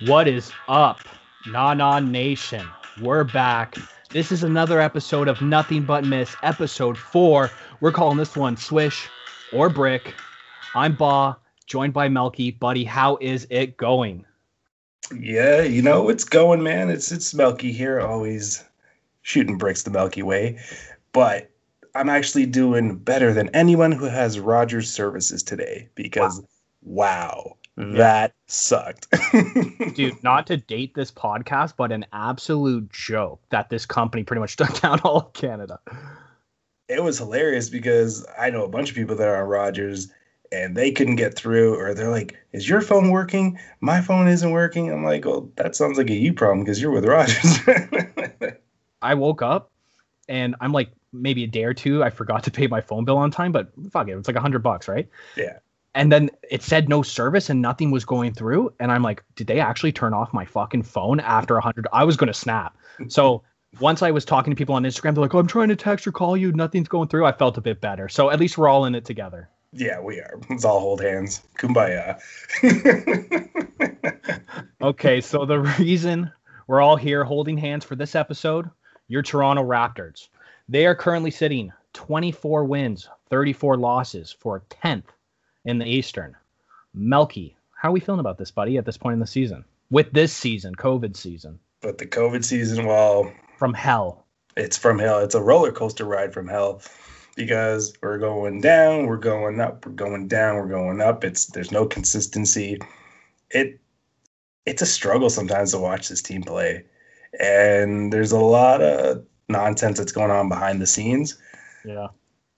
What is up, Na Na Nation? We're back. This is another episode of Nothing But Miss, episode four. We're calling this one Swish or Brick. I'm Ba, joined by Melky. Buddy, how is it going? Yeah, you know it's going, man. It's it's Melky here, always shooting bricks the Melky Way. But I'm actually doing better than anyone who has Rogers services today because wow, Mm-hmm. that sucked. Dude, not to date this podcast, but an absolute joke that this company pretty much took down all of Canada. it was hilarious because I know a bunch of people that are on Rogers and they couldn't get through, or they're like, "Is your phone working? My phone isn't working." I'm like, "Well, that sounds like a you problem because you're with Rogers." I woke up and I'm like maybe a day or two. I forgot to pay my phone bill on time, but fuck it, it's like a hundred bucks, right? yeah, And then it said no service and nothing was going through. And I'm like, did they actually turn off my fucking phone after a hundred? I was gonna snap. So once I was talking to people on Instagram, they're like, oh, I'm trying to text or call you, nothing's going through. I felt a bit better. So at least we're all in it together. yeah, we are. Let's all hold hands. Kumbaya. Okay, so the reason we're all here holding hands for this episode, your Toronto Raptors. They are currently sitting 24 wins, 34 losses for 10th in the Eastern. Melky, how are we feeling about this, buddy, at this point in the season? With this season, COVID season, but the COVID season, well, from hell. it's from hell. It's a roller coaster ride from hell because we're going down, we're going up, we're going down, we're going up. It's there's no consistency. It it's a struggle sometimes to watch this team play. And there's a lot of nonsense that's going on behind the scenes. Yeah.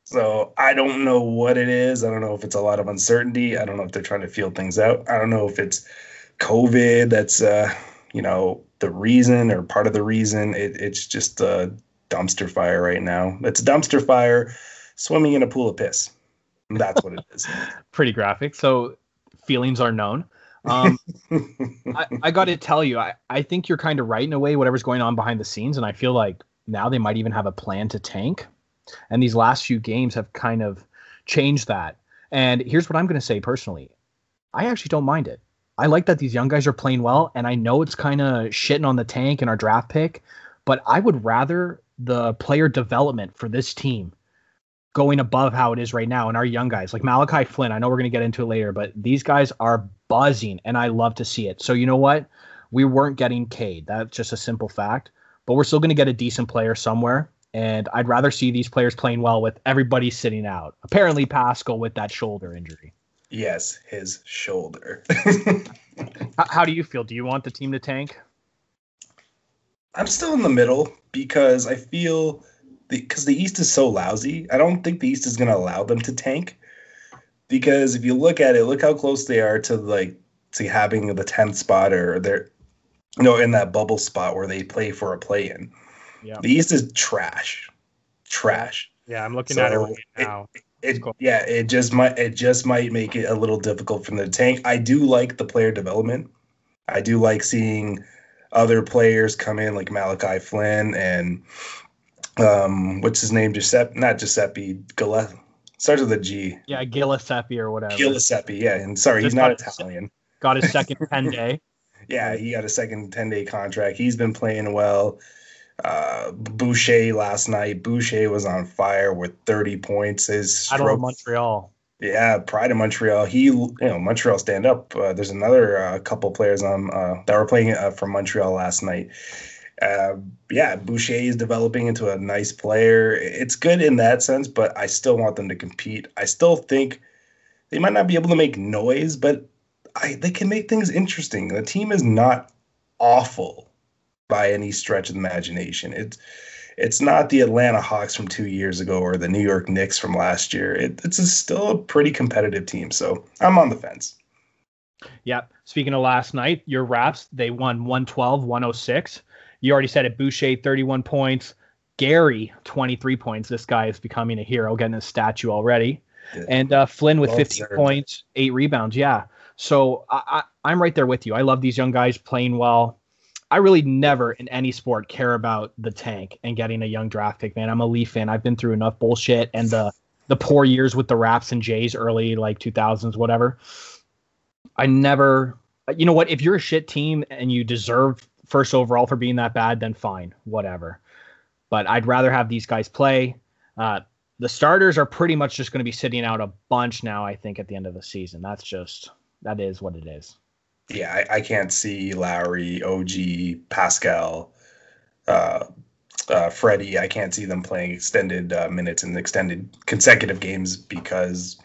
So I don't know what it is. I don't know if it's a lot of uncertainty. I don't know if they're trying to feel things out. I don't know if it's COVID that's uh, you know, the reason or part of the reason. It, it's just a dumpster fire right now. It's a dumpster fire swimming in a pool of piss. That's what it is. Pretty graphic. So feelings are known. Um, I, I got to tell you, I, I think you're kind of right in a way, whatever's going on behind the scenes. And I feel like now they might even have a plan to tank. And these last few games have kind of changed that. And here's what I'm going to say personally I actually don't mind it. I like that these young guys are playing well. And I know it's kind of shitting on the tank and our draft pick, but I would rather the player development for this team going above how it is right now. And our young guys, like Malachi Flynn, I know we're going to get into it later, but these guys are buzzing and I love to see it. So, you know what? We weren't getting Cade. That's just a simple fact, but we're still going to get a decent player somewhere. And I'd rather see these players playing well with everybody sitting out. Apparently, Pascal with that shoulder injury. yes, his shoulder. How, how do you feel? Do you want the team to tank? I'm still in the middle because I feel because the, East is so lousy. I don't think the East is going to allow them to tank because if you look at it, look how close they are to like to having the 10th spot or they're you know in that bubble spot where they play for a play in. Yeah. The East is trash. Trash. Yeah, I'm looking So, at it right now. It Cool. yeah, it just might it just might make it a little difficult from the tank. I do like the player development. I do like seeing other players come in like Malachi Flynn and um what's his name Giuseppe not Giuseppe Gillespie starts with a G yeah, Gillespie or whatever. Giuseppe yeah and sorry Just he's not got it. Italian Got his second 10 day. yeah he got a second 10 day contract he's been playing well uh Boucher last night Boucher was on fire with 30 points his I don't know Montreal. Yeah, Pride of Montreal. He, you know, Montreal stand up. Uh, there's another uh, couple players on uh, that were playing uh, from Montreal last night. Uh, yeah, Boucher is developing into a nice player. It's good in that sense, but I still want them to compete. I still think they might not be able to make noise, but I they can make things interesting. The team is not awful by any stretch of the imagination. It's it's not the Atlanta Hawks from two years ago or the New York Knicks from last year. It, it's a, still a pretty competitive team. So I'm on the fence. Yep. Speaking of last night, your Raps, they won 112, 106. You already said it. Boucher, 31 points. Gary, 23 points. This guy is becoming a hero, getting a statue already. Yeah. And uh, Flynn with Well 15 deserved. points, eight rebounds. Yeah. So I, I, I'm right there with you. I love these young guys playing well. I really never in any sport care about the tank and getting a young draft pick, man. I'm a Leaf fan. I've been through enough bullshit and the the poor years with the Raps and Jays early like 2000s whatever. I never you know what? If you're a shit team and you deserve first overall for being that bad, then fine, whatever. But I'd rather have these guys play. Uh, the starters are pretty much just going to be sitting out a bunch now. I think at the end of the season, that's just that is what it is. Yeah, I, I can't see Lowry, OG, Pascal, uh, uh, Freddie. I can't see them playing extended uh, minutes and extended consecutive games because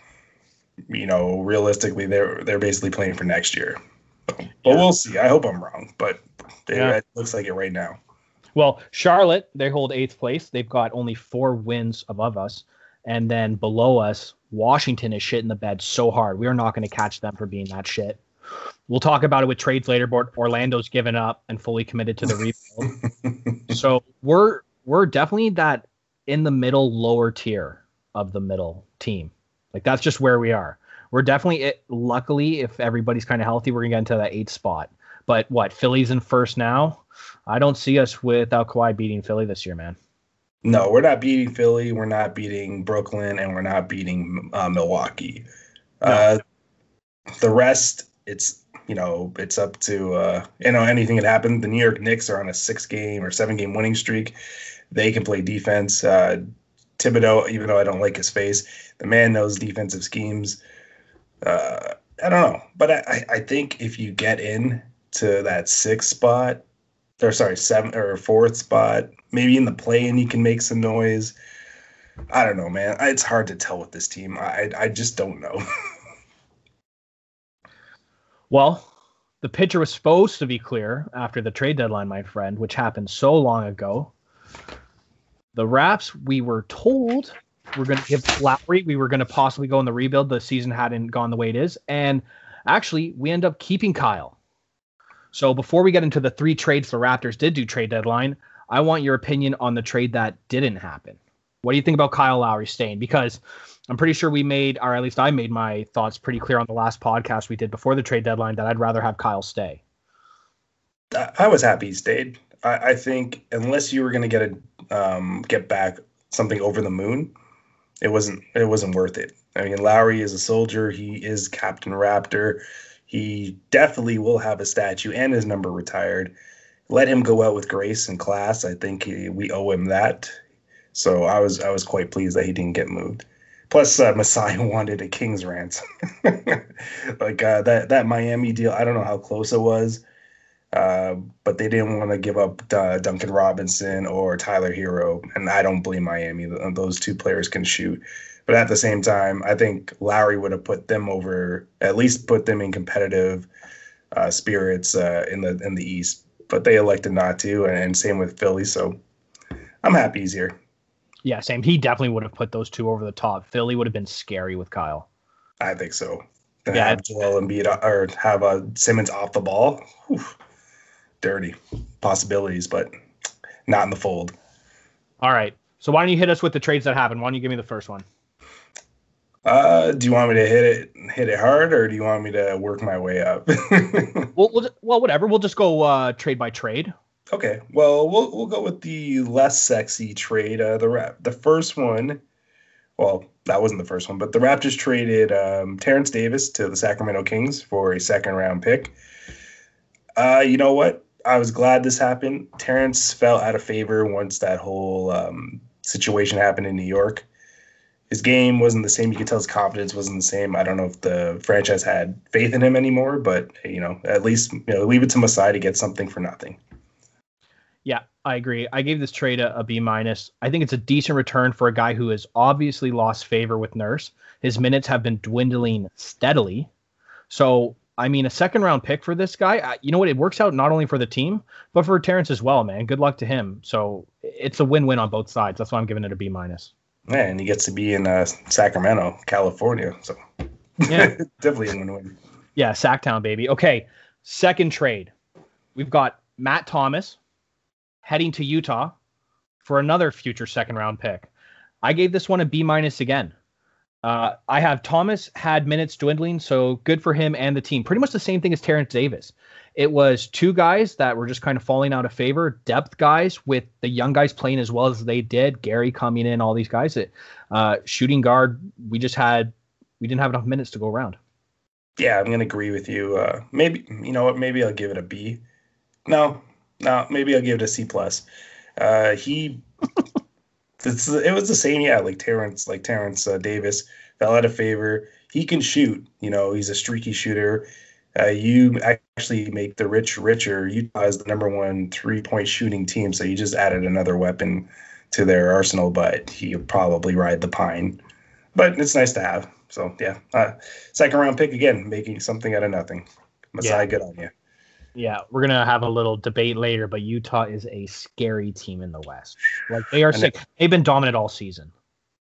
you know realistically they're they're basically playing for next year. But yeah. we'll see. I hope I'm wrong, but yeah. it looks like it right now. Well, Charlotte, they hold eighth place. They've got only four wins above us. And then below us, Washington is shit in the bed so hard. We are not going to catch them for being that shit. We'll talk about it with trades later, but Orlando's given up and fully committed to the rebuild. so we're we're definitely that in the middle lower tier of the middle team. Like that's just where we are. We're definitely it. Luckily, if everybody's kind of healthy, we're gonna get into that eighth spot. But what Philly's in first now? I don't see us without Kawhi beating Philly this year, man. No, we're not beating Philly. We're not beating Brooklyn, and we're not beating uh, Milwaukee. No. Uh, the rest, it's you know, it's up to uh, you know anything that happen. The New York Knicks are on a six game or seven game winning streak. They can play defense. Uh, Thibodeau, even though I don't like his face, the man knows defensive schemes. Uh, I don't know, but I, I think if you get in to that sixth spot, or sorry, seventh or fourth spot. Maybe in the play and you can make some noise. I don't know, man. It's hard to tell with this team. I I just don't know. well, the pitcher was supposed to be clear after the trade deadline, my friend, which happened so long ago. The Raps, we were told we're going to give Lowry. We were going to possibly go in the rebuild. The season hadn't gone the way it is, and actually, we end up keeping Kyle. So before we get into the three trades the Raptors did do trade deadline, I want your opinion on the trade that didn't happen. What do you think about Kyle Lowry staying? Because I'm pretty sure we made, or at least I made my thoughts pretty clear on the last podcast we did before the trade deadline that I'd rather have Kyle stay. I was happy he stayed. I, I think unless you were going to get a um, get back something over the moon, it wasn't it wasn't worth it. I mean, Lowry is a soldier. He is Captain Raptor. He definitely will have a statue and his number retired. Let him go out with grace and class. I think he, we owe him that. So I was I was quite pleased that he didn't get moved. Plus, uh, Masai wanted a king's ransom. like uh, that that Miami deal. I don't know how close it was, uh, but they didn't want to give up uh, Duncan Robinson or Tyler Herro, and I don't blame Miami. Those two players can shoot. But at the same time, I think Lowry would have put them over, at least put them in competitive uh, spirits uh, in the in the East. But they elected not to, and same with Philly. So I'm happy he's here. Yeah, same. He definitely would have put those two over the top. Philly would have been scary with Kyle. I think so. And yeah, have Joel Embiid or have a uh, Simmons off the ball. Whew, dirty possibilities, but not in the fold. All right. So why don't you hit us with the trades that happened? Why don't you give me the first one? Uh, do you want me to hit it hit it hard, or do you want me to work my way up? well, we'll, well, whatever. We'll just go uh, trade by trade. Okay. Well, we'll we'll go with the less sexy trade. Uh, the rap, the first one. Well, that wasn't the first one, but the Raptors traded um, Terrence Davis to the Sacramento Kings for a second round pick. Uh, you know what? I was glad this happened. Terrence fell out of favor once that whole um, situation happened in New York his game wasn't the same. You could tell his confidence wasn't the same. I don't know if the franchise had faith in him anymore, but you know, at least you know, leave it to Masai to get something for nothing. Yeah, I agree. I gave this trade a, a B minus. I think it's a decent return for a guy who has obviously lost favor with Nurse. His minutes have been dwindling steadily. So, I mean, a second round pick for this guy, I, you know what? It works out not only for the team, but for Terrence as well, man. Good luck to him. So, it's a win win on both sides. That's why I'm giving it a B minus. Yeah, and he gets to be in uh, Sacramento, California. So yeah, definitely a win-win. Yeah, Sacktown, baby. Okay, second trade. We've got Matt Thomas heading to Utah for another future second round pick. I gave this one a B minus again. Uh, I have Thomas had minutes dwindling, so good for him and the team. Pretty much the same thing as Terrence Davis. It was two guys that were just kind of falling out of favor, depth guys with the young guys playing as well as they did. Gary coming in, all these guys. That uh, shooting guard, we just had we didn't have enough minutes to go around. yeah, I'm gonna agree with you. Uh, maybe you know what? Maybe I'll give it a B. No, no, maybe I'll give it a C plus. Uh, he, it's, it was the same. Yeah, like Terrence, like Terrence uh, Davis fell out of favor. He can shoot. You know, he's a streaky shooter. Uh, you actually make the rich richer. Utah is the number one three point shooting team, so you just added another weapon to their arsenal. But he'll probably ride the pine. But it's nice to have. So yeah, uh, second round pick again, making something out of nothing. Masai, yeah. good on you. Yeah, we're gonna have a little debate later, but Utah is a scary team in the West. Like they are sick. They've been dominant all season.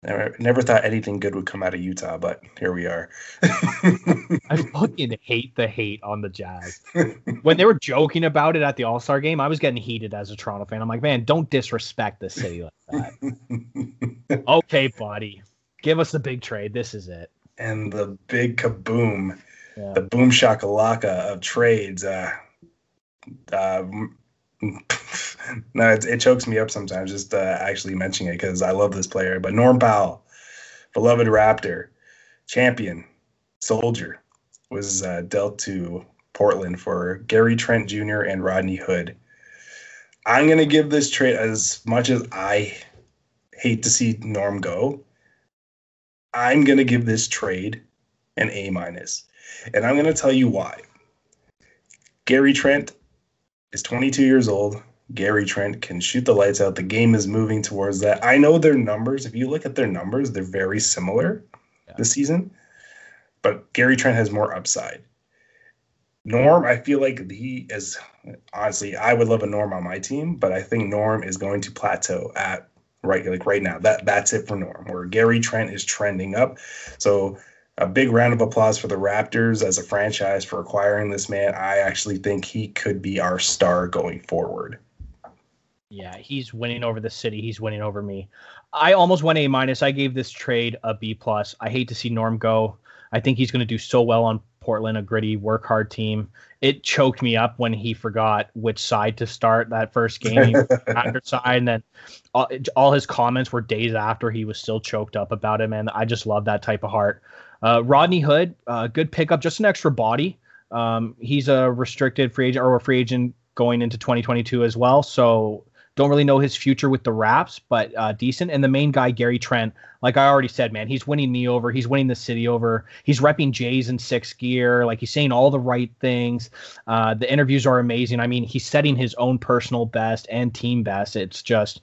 Never, never thought anything good would come out of Utah, but here we are. I fucking hate the hate on the Jazz. When they were joking about it at the All Star game, I was getting heated as a Toronto fan. I'm like, man, don't disrespect the city like that. okay, buddy, give us the big trade. This is it. And the big kaboom, yeah. the boom shakalaka of trades. Uh, uh, no, it, it, chokes me up sometimes just uh, actually mentioning it because I love this player. But Norm Powell, beloved Raptor, champion, soldier, was uh, dealt to Portland for Gary Trent Jr. and Rodney Hood. I'm gonna give this trade as much as I hate to see Norm go. I'm gonna give this trade an A minus. and I'm gonna tell you why. Gary Trent is 22 years old. Gary Trent can shoot the lights out. The game is moving towards that. I know their numbers. If you look at their numbers, they're very similar yeah. this season, but Gary Trent has more upside. Norm, I feel like he is honestly, I would love a Norm on my team, but I think Norm is going to plateau at right like right now. That that's it for Norm. Where Gary Trent is trending up. So a big round of applause for the Raptors as a franchise for acquiring this man. I actually think he could be our star going forward. Yeah, he's winning over the city. He's winning over me. I almost went A minus. I gave this trade a B plus. I hate to see Norm go. I think he's going to do so well on Portland, a gritty, work hard team. It choked me up when he forgot which side to start that first game. after side, and then all, all, his comments were days after he was still choked up about it. Man, I just love that type of heart. Uh, Rodney Hood, uh, good pickup, just an extra body. Um, he's a restricted free agent or a free agent going into 2022 as well. So don't really know his future with the Raps, but uh, decent. And the main guy, Gary Trent, like I already said, man, he's winning me over. He's winning the city over. He's repping Jays in six gear. Like he's saying all the right things. Uh, the interviews are amazing. I mean, he's setting his own personal best and team best. It's just,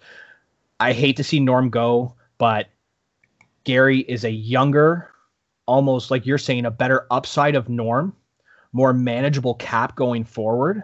I hate to see Norm go, but Gary is a younger, almost like you're saying a better upside of norm, more manageable cap going forward.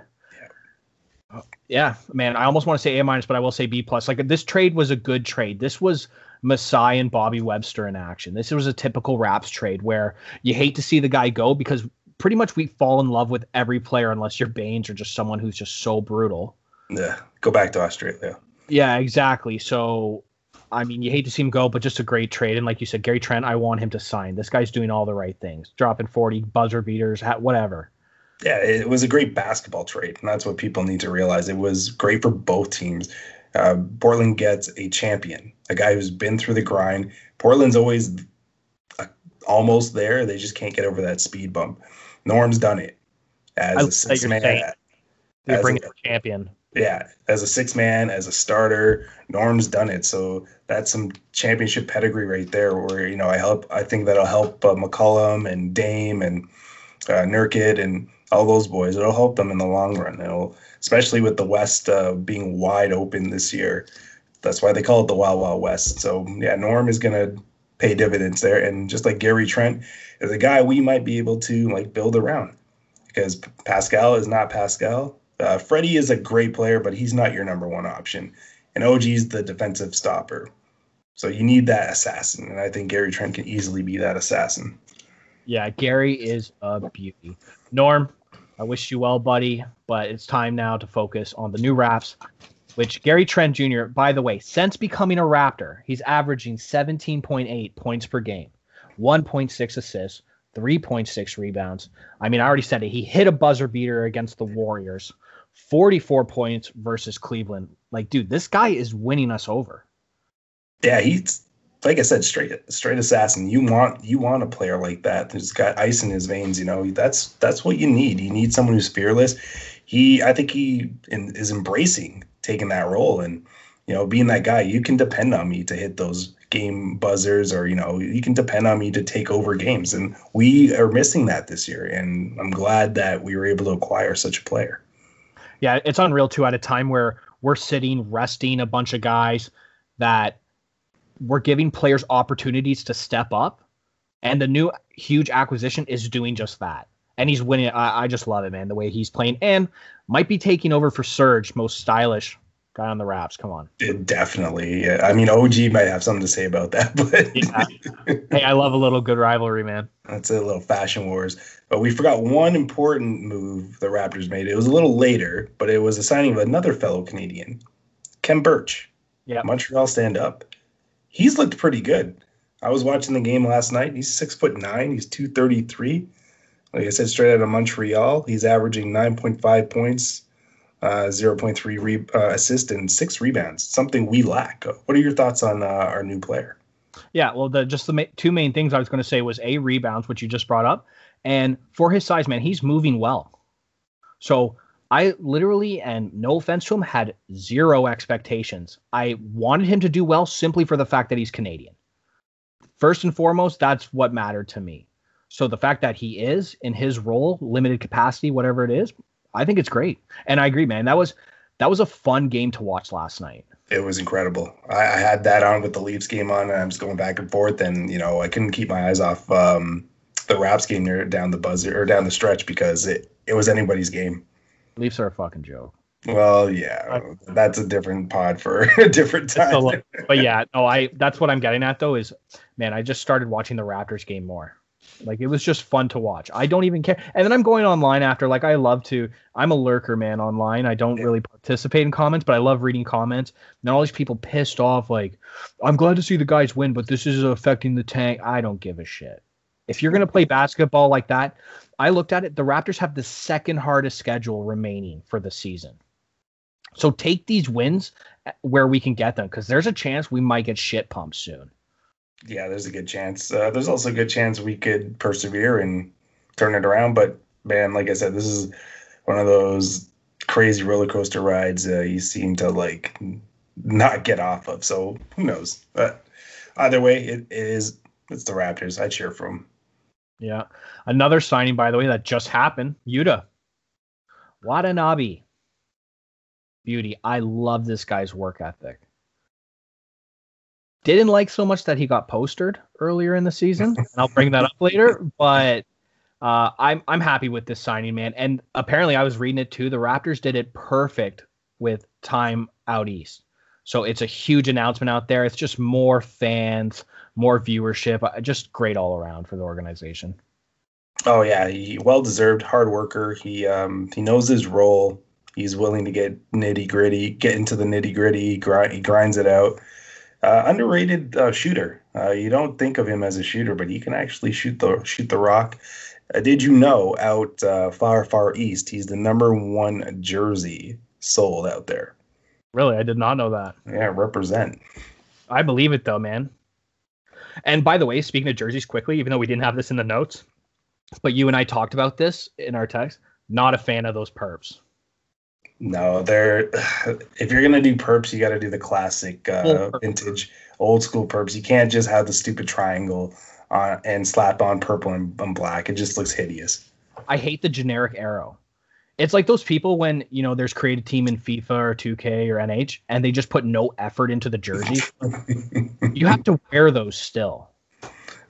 Yeah, yeah man, I almost want to say A minus, but I will say B plus. Like this trade was a good trade. This was Masai and Bobby Webster in action. This was a typical Raps trade where you hate to see the guy go because pretty much we fall in love with every player unless you're Baynes or just someone who's just so brutal. Yeah, go back to Australia. Yeah, exactly. So I mean, you hate to see him go, but just a great trade. And like you said, Gary Trent, I want him to sign. This guy's doing all the right things, dropping 40 buzzer beaters, whatever. Yeah, it was a great basketball trade. And that's what people need to realize. It was great for both teams. Uh, Portland gets a champion, a guy who's been through the grind. Portland's always uh, almost there. They just can't get over that speed bump. Norm's done it as a six man. They bring a, a champion yeah, as a six man, as a starter, Norm's done it. So that's some championship pedigree right there. Where you know I help, I think that'll help uh, McCollum and Dame and uh, Nurkic and all those boys. It'll help them in the long run. It'll, especially with the West uh, being wide open this year. That's why they call it the Wild Wild West. So yeah, Norm is gonna pay dividends there, and just like Gary Trent is a guy we might be able to like build around because Pascal is not Pascal uh, Freddie is a great player, but he's not your number one option. And OG's the defensive stopper. So you need that assassin. And I think Gary Trent can easily be that assassin. Yeah, Gary is a beauty. Norm, I wish you well, buddy, but it's time now to focus on the new Raps, which Gary Trent Jr., by the way, since becoming a Raptor, he's averaging 17.8 points per game, 1.6 assists, 3.6 rebounds. I mean, I already said it. He hit a buzzer beater against the Warriors. 44 points versus Cleveland. Like, dude, this guy is winning us over. Yeah, he's like I said, straight straight assassin. You want you want a player like that who's got ice in his veins. You know, that's that's what you need. You need someone who's fearless. He, I think he in, is embracing taking that role and you know being that guy. You can depend on me to hit those game buzzers, or you know you can depend on me to take over games. And we are missing that this year. And I'm glad that we were able to acquire such a player. Yeah, it's unreal too. At a time where we're sitting resting a bunch of guys that we're giving players opportunities to step up, and the new huge acquisition is doing just that. And he's winning. I, I just love it, man. The way he's playing, and might be taking over for Serge, most stylish guy on the Raps. Come on. It definitely. Yeah. I mean, OG might have something to say about that, but yeah. hey, I love a little good rivalry, man. That's a little fashion wars. But we forgot one important move the Raptors made. It was a little later, but it was a signing of another fellow Canadian, Khem Birch. Yeah. Montreal stand up he's looked pretty good. I was watching the game last night. He's six foot nine. He's two thirty three. Like I said, straight out of Montreal, he's averaging nine point five points, uh, zero point three re- uh, assists, and six rebounds. Something we lack. What are your thoughts on uh, our new player? Yeah, well, the just the ma- two main things I was going to say was a rebounds, which you just brought up, and for his size, man, he's moving well. So I literally, and no offense to him, had zero expectations. I wanted him to do well simply for the fact that he's Canadian. First and foremost, that's what mattered to me. So the fact that he is in his role, limited capacity, whatever it is, I think it's great. And I agree, man. That was that was a fun game to watch last night. It was incredible. I, I had that on with the Leafs game on, and I was going back and forth, and you know I couldn't keep my eyes off um, the Raps game near down the buzzer or down the stretch because it it was anybody's game. Leafs are a fucking joke. Well, yeah, that's a different pod for a different time. A, but yeah, no, I that's what I'm getting at though is, man, I just started watching the Raptors game more. Like it was just fun to watch. I don't even care. And then I'm going online after. Like I love to. I'm a lurker, man, online. I don't really participate in comments, but I love reading comments. And all these people pissed off. Like, I'm glad to see the guys win, but this is affecting the tank. I don't give a shit. If you're gonna play basketball like that, I looked at it. The Raptors have the second hardest schedule remaining for the season. So take these wins uh, where we can get them because there's a chance we might get shit pumped soon. Yeah, there's a good chance. Uh, there's also a good chance we could persevere and turn it around. But man, like I said, this is one of those crazy roller coaster rides uh, you seem to like not get off of. So who knows? But either way, it, it is. It's the Raptors. I cheer for them. Yeah. Another signing, by the way, that just happened. Yuta. Watanabe. Beauty. I love this guy's work ethic. Didn't like so much that he got postered earlier in the season. and I'll bring that up later. But uh, I'm I'm happy with this signing, man. And apparently, I was reading it too. The Raptors did it perfect with time out east. So it's a huge announcement out there. It's just more fans, more viewership. Uh, just great all around for the organization. Oh yeah, he well deserved hard worker. He um he knows his role. He's willing to get nitty gritty, get into the nitty gritty. Grind, he grinds it out. Uh, underrated uh, shooter. Uh, you don't think of him as a shooter, but he can actually shoot the shoot the rock. Uh, did you know out uh, far far east, he's the number one jersey sold out there. Really, I did not know that. Yeah, represent. I believe it though, man. And by the way, speaking of jerseys quickly, even though we didn't have this in the notes, but you and I talked about this in our text, not a fan of those perps. No, they're if you're gonna do perps, you got to do the classic uh, vintage, old school perps. You can't just have the stupid triangle on and slap on purple and, and black. It just looks hideous. I hate the generic arrow. It's like those people when you know there's created team in FIFA or 2K or NH, and they just put no effort into the jersey. you have to wear those still.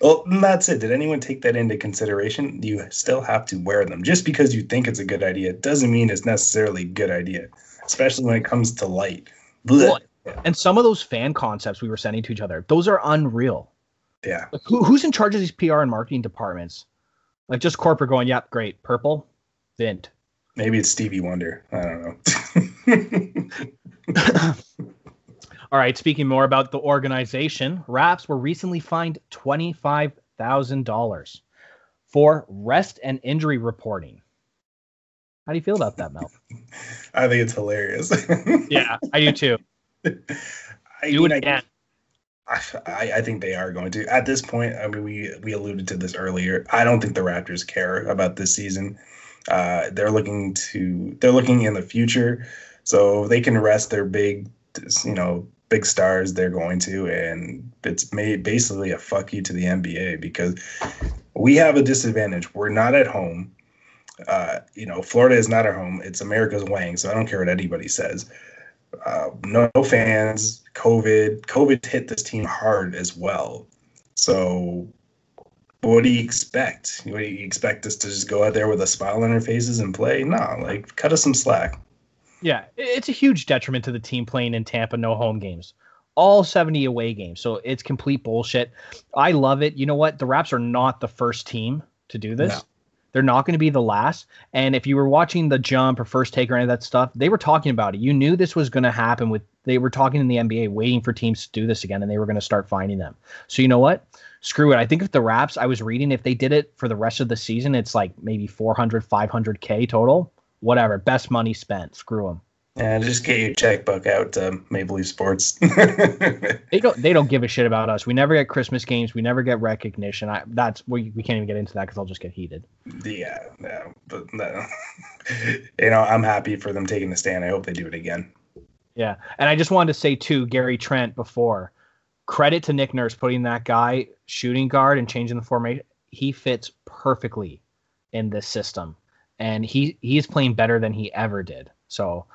Well, that's it. Did anyone take that into consideration? You still have to wear them. Just because you think it's a good idea doesn't mean it's necessarily a good idea, especially when it comes to light. Well, and some of those fan concepts we were sending to each other, those are unreal. Yeah. Like, who, who's in charge of these PR and marketing departments? Like just corporate going, yep, great, purple, Vint. Maybe it's Stevie Wonder. I don't know. All right, speaking more about the organization, Raps were recently fined $25,000 for rest and injury reporting. How do you feel about that, Mel? I think it's hilarious. yeah, I do too. I do it again. I, I think they are going to. At this point, I mean, we we alluded to this earlier. I don't think the Raptors care about this season. Uh, they're looking to they're looking in the future, so they can rest their big, you know, big stars. They're going to, and it's made basically a fuck you to the NBA because we have a disadvantage. We're not at home. Uh, you know, Florida is not our home. It's America's Wang, so I don't care what anybody says. Uh, no fans, COVID. COVID hit this team hard as well. So, what do you expect? What do you expect us to just go out there with a smile on our faces and play? No, like cut us some slack. Yeah, it's a huge detriment to the team playing in Tampa, no home games. All 70 away games. So it's complete bullshit. I love it. You know what? The Raps are not the first team to do this. No. They're not going to be the last. And if you were watching the jump or first take or any of that stuff, they were talking about it. You knew this was going to happen with they were talking in the NBA, waiting for teams to do this again, and they were going to start finding them. So you know what? Screw it. I think if the Raps, I was reading, if they did it for the rest of the season, it's like maybe 400, 500K total. Whatever. Best money spent. Screw them. And just get your checkbook out, um, Maple Leaf Sports. they don't. They don't give a shit about us. We never get Christmas games. We never get recognition. I, that's we, we can't even get into that because I'll just get heated. Yeah, no, but no. you know, I'm happy for them taking the stand. I hope they do it again. Yeah, and I just wanted to say too, Gary Trent before. Credit to Nick Nurse putting that guy shooting guard and changing the formation. He fits perfectly in this system, and he he is playing better than he ever did. So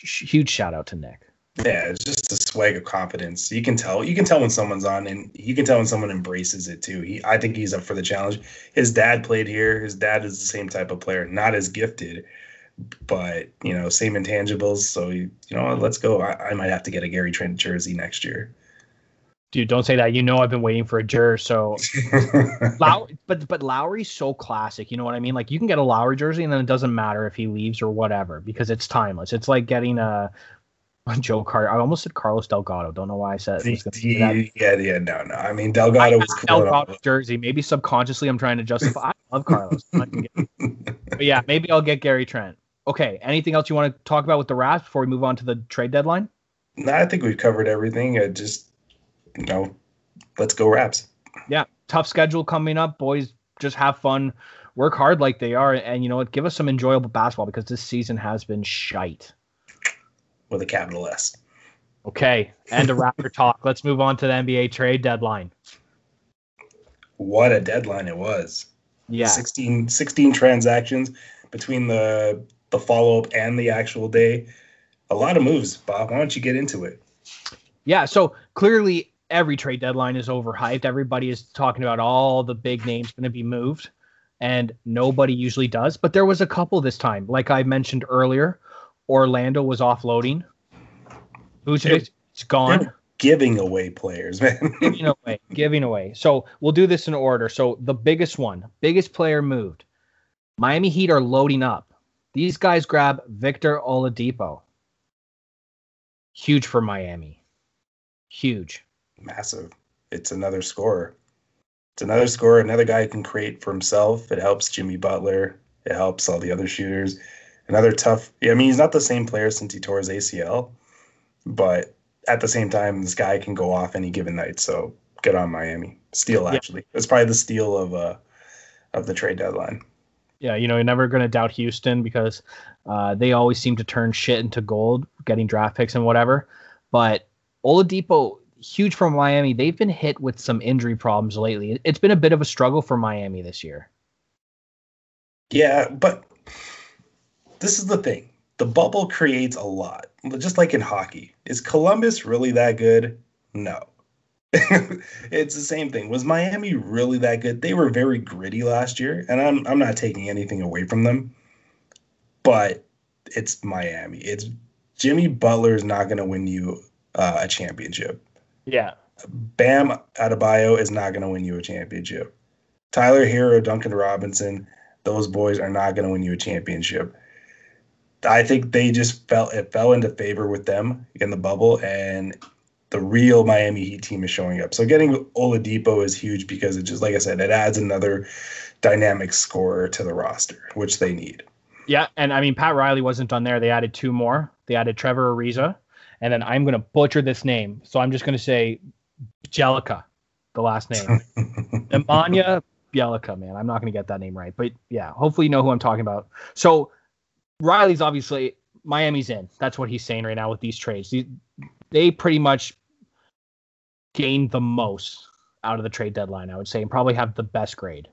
huge shout out to Nick. Yeah, it's just a swag of confidence. You can tell. You can tell when someone's on, and you can tell when someone embraces it too. He, I think he's up for the challenge. His dad played here. His dad is the same type of player, not as gifted, but you know, same intangibles. So you know, let's go. I, I might have to get a Gary Trent jersey next year. Dude, don't say that. You know I've been waiting for a jersey. So, Low- but but Lowry's so classic. You know what I mean? Like you can get a Lowry jersey, and then it doesn't matter if he leaves or whatever because it's timeless. It's like getting a, Joe Carter. I almost said Carlos Delgado. Don't know why I said the, the, Yeah, yeah, no, no. I mean Delgado I was cool Delgado jersey. Maybe subconsciously I'm trying to justify. I love Carlos. but yeah, maybe I'll get Gary Trent. Okay. Anything else you want to talk about with the Raps before we move on to the trade deadline? No, I think we've covered everything. I just you know, let's go Raps. Yeah, tough schedule coming up, boys. Just have fun, work hard like they are, and you know what? Give us some enjoyable basketball because this season has been shite. With a capital S. Okay, and a Raptor talk. Let's move on to the NBA trade deadline. What a deadline it was. Yeah. 16, 16 transactions between the the follow up and the actual day. A lot of moves, Bob. Why don't you get into it? Yeah, so clearly every trade deadline is overhyped. Everybody is talking about all the big names going to be moved, and nobody usually does. But there was a couple this time, like I mentioned earlier. Orlando was offloading. Vucevic, it's gone. Giving away players, man. giving away, giving away. So we'll do this in order. So the biggest one, biggest player moved. Miami Heat are loading up. These guys grab Victor Oladipo. Huge for Miami. Huge massive. It's another scorer. It's another scorer, another guy who can create for himself. It helps Jimmy Butler. It helps all the other shooters. Another tough. I mean, he's not the same player since he tore his ACL, but at the same time, this guy can go off any given night. So good on Miami. Steal actually. Yeah. It's probably the steal of uh of the trade deadline. Yeah, you know, you're never going to doubt Houston because uh, they always seem to turn shit into gold, getting draft picks and whatever. But Oladipo, huge for Miami. They've been hit with some injury problems lately. It's been a bit of a struggle for Miami this year. Yeah, but this is the thing. The bubble creates a lot, just like in hockey. Is Columbus really that good? No. it's the same thing. Was Miami really that good? They were very gritty last year, and I'm I'm not taking anything away from them. But it's Miami. It's Jimmy Butler is not going to win you uh, a championship. Yeah. Bam Adebayo is not going to win you a championship. Tyler Herro, Duncan Robinson, those boys are not going to win you a championship. I think they just fell it fell into favor with them in the bubble, and the real Miami Heat team is showing up. So getting Oladipo is huge because it just like I said, it adds another dynamic scorer to the roster, which they need. Yeah, and I mean Pat Riley wasn't done there. They added two more. They added Trevor Ariza and then I'm going to butcher this name. So I'm just going to say Jelica, the last name. Nemanja Bjelica, man. I'm not going to get that name right, but yeah, hopefully you know who I'm talking about. So Riley's obviously Miami's in. That's what he's saying right now with these trades. They, they pretty much gained the most out of the trade deadline, I would say, and probably have the best grade.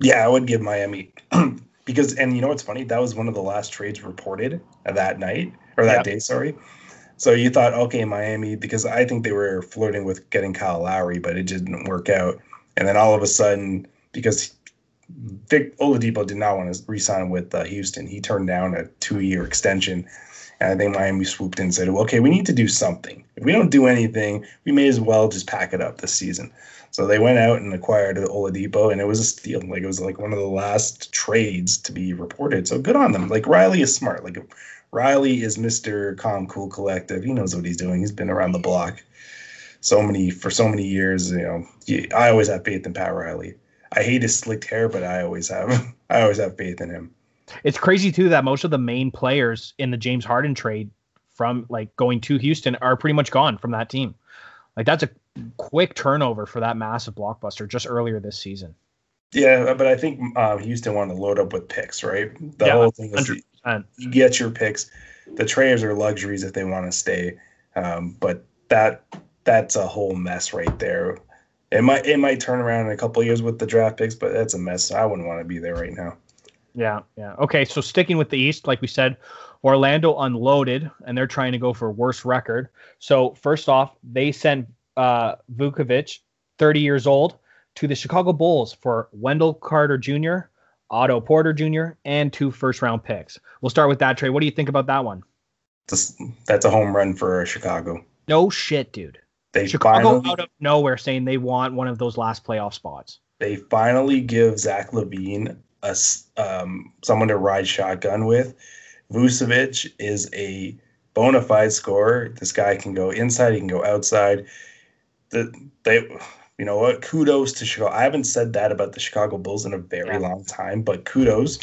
Yeah, I would give Miami because, and you know what's funny? That was one of the last trades reported that night or that yep. day. Sorry. So you thought, okay, Miami, because I think they were flirting with getting Kyle Lowry, but it didn't work out. And then all of a sudden, because Vic Oladipo did not want to re-sign with uh, Houston, he turned down a two-year extension. And I think Miami swooped in and said, okay, we need to do something. If we don't do anything, we may as well just pack it up this season. So they went out and acquired Oladipo, and it was a steal. Like it was like one of the last trades to be reported. So good on them. Like Riley is smart. Like Riley is Mr. Calm Cool Collective. He knows what he's doing. He's been around the block so many for so many years. You know, I always have faith in Pat Riley. I hate his slicked hair, but I always have I always have faith in him. It's crazy too that most of the main players in the James Harden trade from like going to Houston are pretty much gone from that team. Like that's a quick turnover for that massive blockbuster just earlier this season. Yeah, but I think um, Houston wanted to load up with picks, right? The yeah, whole thing is you get your picks. The traders are luxuries if they want to stay, um, but that that's a whole mess right there. It might it might turn around in a couple years with the draft picks, but that's a mess. I wouldn't want to be there right now. Yeah, yeah. Okay, so sticking with the East, like we said, Orlando unloaded, and they're trying to go for worse record. So first off, they sent uh, Vucevic, 30 years old, to the Chicago Bulls for Wendell Carter Jr., Otto Porter Jr., and two first round picks. We'll start with that trade. What do you think about that one? That's a home run for Chicago. No shit, dude. They Chicago finally, out of nowhere saying they want one of those last playoff spots. They finally give Zach LaVine a um, someone to ride shotgun with. Vucevic is a bona fide scorer. This guy can go inside, he can go outside. The, they, you know what? Kudos to Chicago. I haven't said that about the Chicago Bulls in a very yeah. long time, but kudos.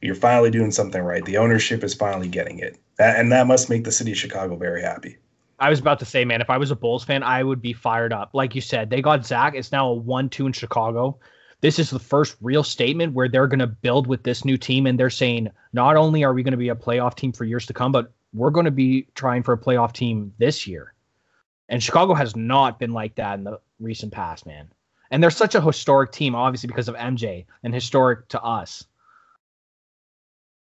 You're finally doing something right. The ownership is finally getting it, that, and that must make the city of Chicago very happy. I was about to say, man, if I was a Bulls fan, I would be fired up. Like you said, they got Zach. It's now a one-two in Chicago. This is the first real statement where they're going to build with this new team, and they're saying not only are we going to be a playoff team for years to come, but we're going to be trying for a playoff team this year. And Chicago has not been like that in the recent past, man. And they're such a historic team, obviously because of MJ, and historic to us.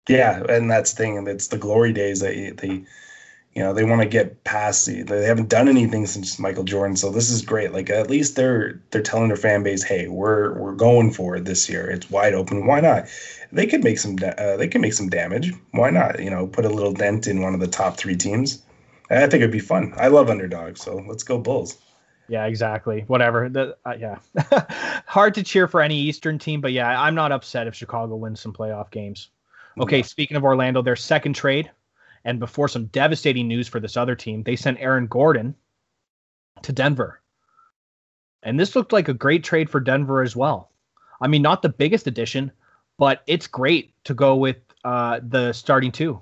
Yeah, and that's the thing. It's the glory days. They they you know they want to get past the they haven't done anything since Michael Jordan so this is great like at least they're they're telling their fan base hey we're we're going for it this year it's wide open why not they could make some uh, they can make some damage why not you know put a little dent in one of the top 3 teams I think it'd be fun. I love underdogs so let's go Bulls. Yeah exactly. Whatever. The, uh, yeah. Hard to cheer for any eastern team but yeah I'm not upset if Chicago wins some playoff games. Okay speaking of Orlando their second trade and before some devastating news for this other team, they sent Aaron Gordon to Denver. And this looked like a great trade for Denver as well. I mean, not the biggest addition, but it's great to go with uh, the starting two.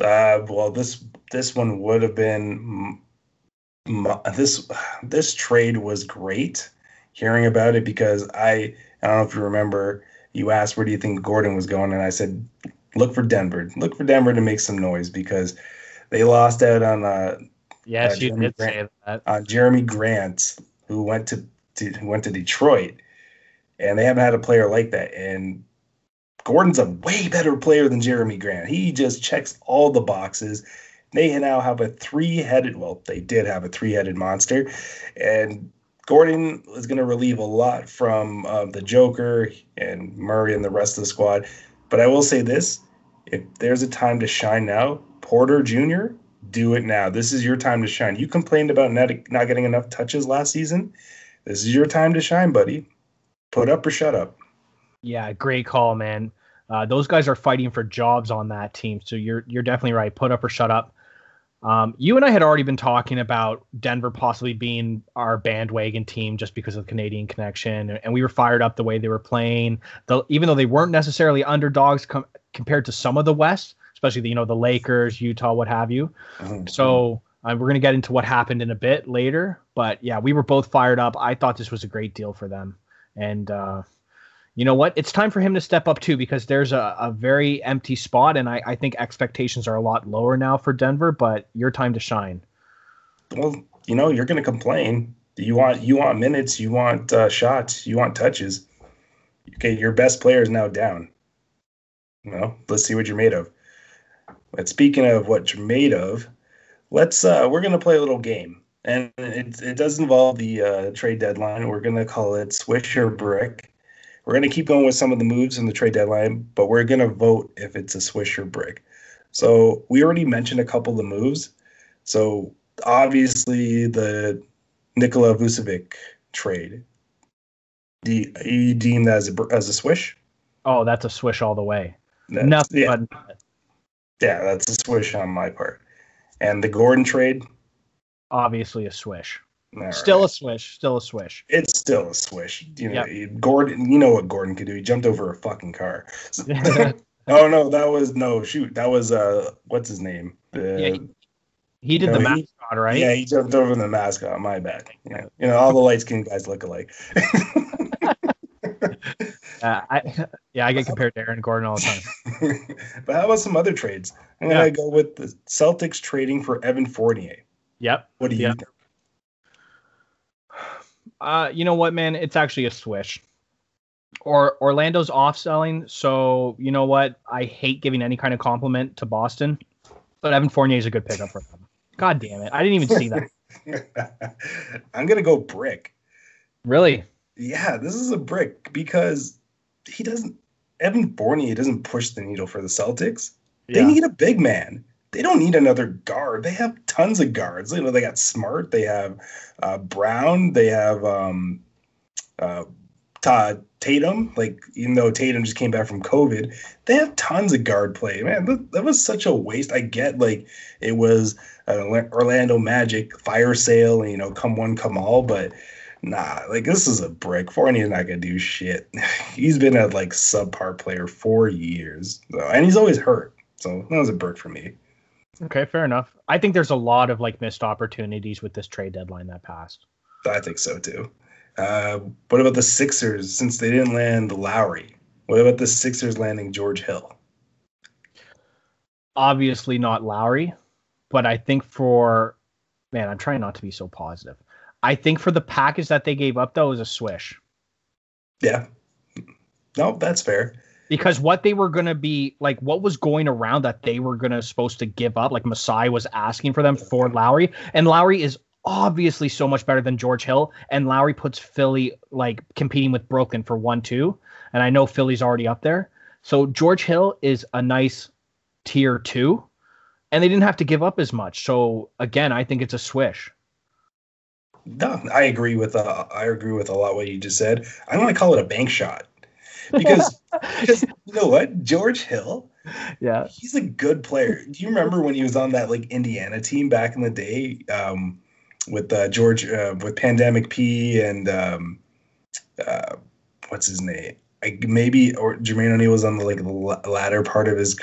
Uh, well, this this one would have been this this trade was great. Hearing about it because I I don't know if you remember you asked where do you think Gordon was going and I said look for Denver. Look for Denver to make some noise because they lost out on uh yes, uh, you did Grant, say that. on Jerami Grant, who went to, to who went to Detroit, and they haven't had a player like that. And Gordon's a way better player than Jerami Grant. He just checks all the boxes. They now have a three-headed. Well, they did have a three-headed monster, and Gordon is going to relieve a lot from uh, the Joker and Murray and the rest of the squad. But I will say this if there's a time to shine now, Porter Jr., do it now. This is your time to shine. You complained about not, not getting enough touches last season. This is your time to shine, buddy. Put up or shut up. Yeah, great call, man. Uh, those guys are fighting for jobs on that team, so you're you're definitely right. Put up or shut up. Um, you and I had already been talking about Denver possibly being our bandwagon team just because of the Canadian connection, and we were fired up the way they were playing. The, even though they weren't necessarily underdogs com- compared to some of the West, especially the you know the Lakers, Utah, what have you. Mm-hmm. So Uh, we're going to get into what happened in a bit later, but yeah, we were both fired up. I thought this was a great deal for them, and uh, you know what? It's time for him to step up too because there's a, a very empty spot, and I, I think expectations are a lot lower now for Denver. But your time to shine. Well, you know, you're going to complain. You want you want minutes, you want uh, shots, you want touches. Okay, your best player is now down. Know, let's see what you're made of. But speaking of what you're made of, let's uh, we're gonna play a little game, and it it does involve the uh, trade deadline. We're gonna call it Swish or Brick. We're gonna keep going with some of the moves in the trade deadline, but we're gonna vote if it's a Swish or Brick. So we already mentioned a couple of the moves. So obviously the Nikola Vucevic trade. Do you, you deem that as a, as a swish? Oh, that's a swish all the way. That's, Nothing yeah, but yeah, that's a swish on my part. And the Gordon trade, obviously a swish. All Still right. a swish. Still a swish. it's still a swish. You know, Gordon. You know what Gordon could do? He jumped over a fucking car. oh no, that was no shoot. That was uh, what's his name? The- Yeah, he did No, the he- mascot, right? Yeah, he jumped over the mascot. My bad. Yeah, you know, all the light skinned guys look alike. Uh, I, yeah, I get compared to Aaron Gordon all the time. but how about some other trades? I'm gonna go with the Celtics trading for Evan Fournier. Yep. What do you Yeah. think? Uh, you know what, man? It's actually a swish. Or Orlando's off selling, so you know what? I hate giving any kind of compliment to Boston, but Evan Fournier is a good pickup for them. God damn it! I didn't even see that. I'm gonna go brick. really? Yeah, this is a brick because he doesn't. Evan Fournier doesn't push the needle for the Celtics. They Yeah. need a big man. They don't need another guard. They have tons of guards. You know, they got Smart. They have uh, Brown. They have um, uh, Todd Tatum. Like even though Tatum just came back from COVID, they have tons of guard play. Man, that, that was such a waste. I get like it was an Orlando Magic fire sale, and you know, come one, come all, but. Nah, like this is a brick. Fournier's not gonna do shit. he's been a like subpar player for years, so, and he's always hurt. So that was a brick for me. Okay, fair enough. I think there's a lot of like missed opportunities with this trade deadline that passed. I think so too. Uh, what about the Sixers? Since they didn't land Lowry, what about the Sixers landing George Hill? Obviously not Lowry, but I think for man, I'm trying not to be so positive. I think for the package that they gave up though is a swish. Yeah, no, that's fair. Because what they were going to be like what was going around that they were going to supposed to give up like Masai was asking for them for Lowry and Lowry is obviously so much better than George Hill and Lowry puts Philly like competing with Brooklyn for 1-2 and I know Philly's already up there. So George Hill is a nice tier 2 and they didn't have to give up as much. So again I think it's a swish. No, I agree with uh, I agree with a lot what you just said. I'm gonna call it a bank shot because because you know what, George Hill, yeah he's a good player. Do you remember when he was on that like Indiana team back in the day um, with uh, George uh, with Pandemic P and um, uh, what's his name? I, maybe or Jermaine O'Neal was on the like the latter part of his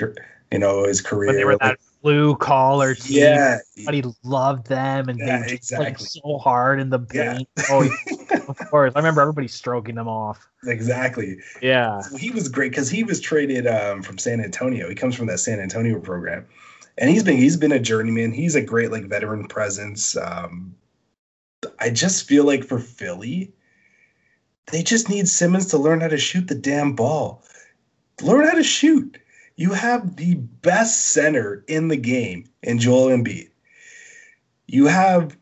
you know his career. when they were that blue collar team yeah, everybody loved them and Yeah, they just played so hard in the Yeah. paint. Oh, yeah, of course. I remember everybody stroking them off. exactly. Yeah. he was great because he was traded um, from San Antonio. He comes from that San Antonio program, and he's been he's been a journeyman. He's a great like veteran presence. Um, I just feel like for Philly, they just need Simmons to learn how to shoot the damn ball. Learn how to shoot. You have the best center in the game in Joel Embiid. You have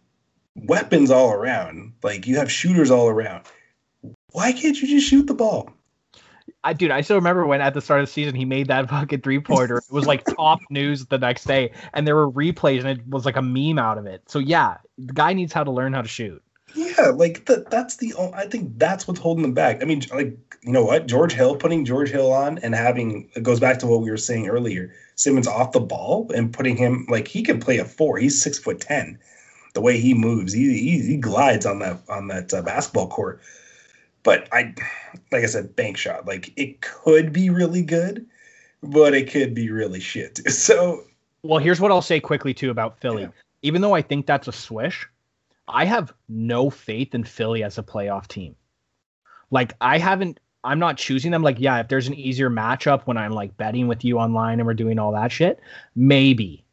weapons all around. Like you have shooters all around. Why can't you just shoot the ball? I dude, I still remember when at the start of the season he made that fucking three pointer. It was like top news the next day, and there were replays, and it was like a meme out of it. So yeah, the guy needs how to learn how to shoot. Yeah, like th- that's the I think that's what's holding them back. I mean, like you know what, George Hill putting George Hill on and having it goes back to what we were saying earlier. Simmons off the ball and putting him like he can play a four. He's six foot ten. The way he moves, he he, he glides on that on that uh, basketball court. But I, like I said, bank shot. Like it could be really good, but it could be really shit. So Well, here's what I'll say quickly too about Philly. Yeah. even though I think that's a swish, I have no faith in Philly as a playoff team. Like I haven't I'm not choosing them. Like, yeah, if there's an easier matchup when I'm like betting with you online and we're doing all that shit, maybe.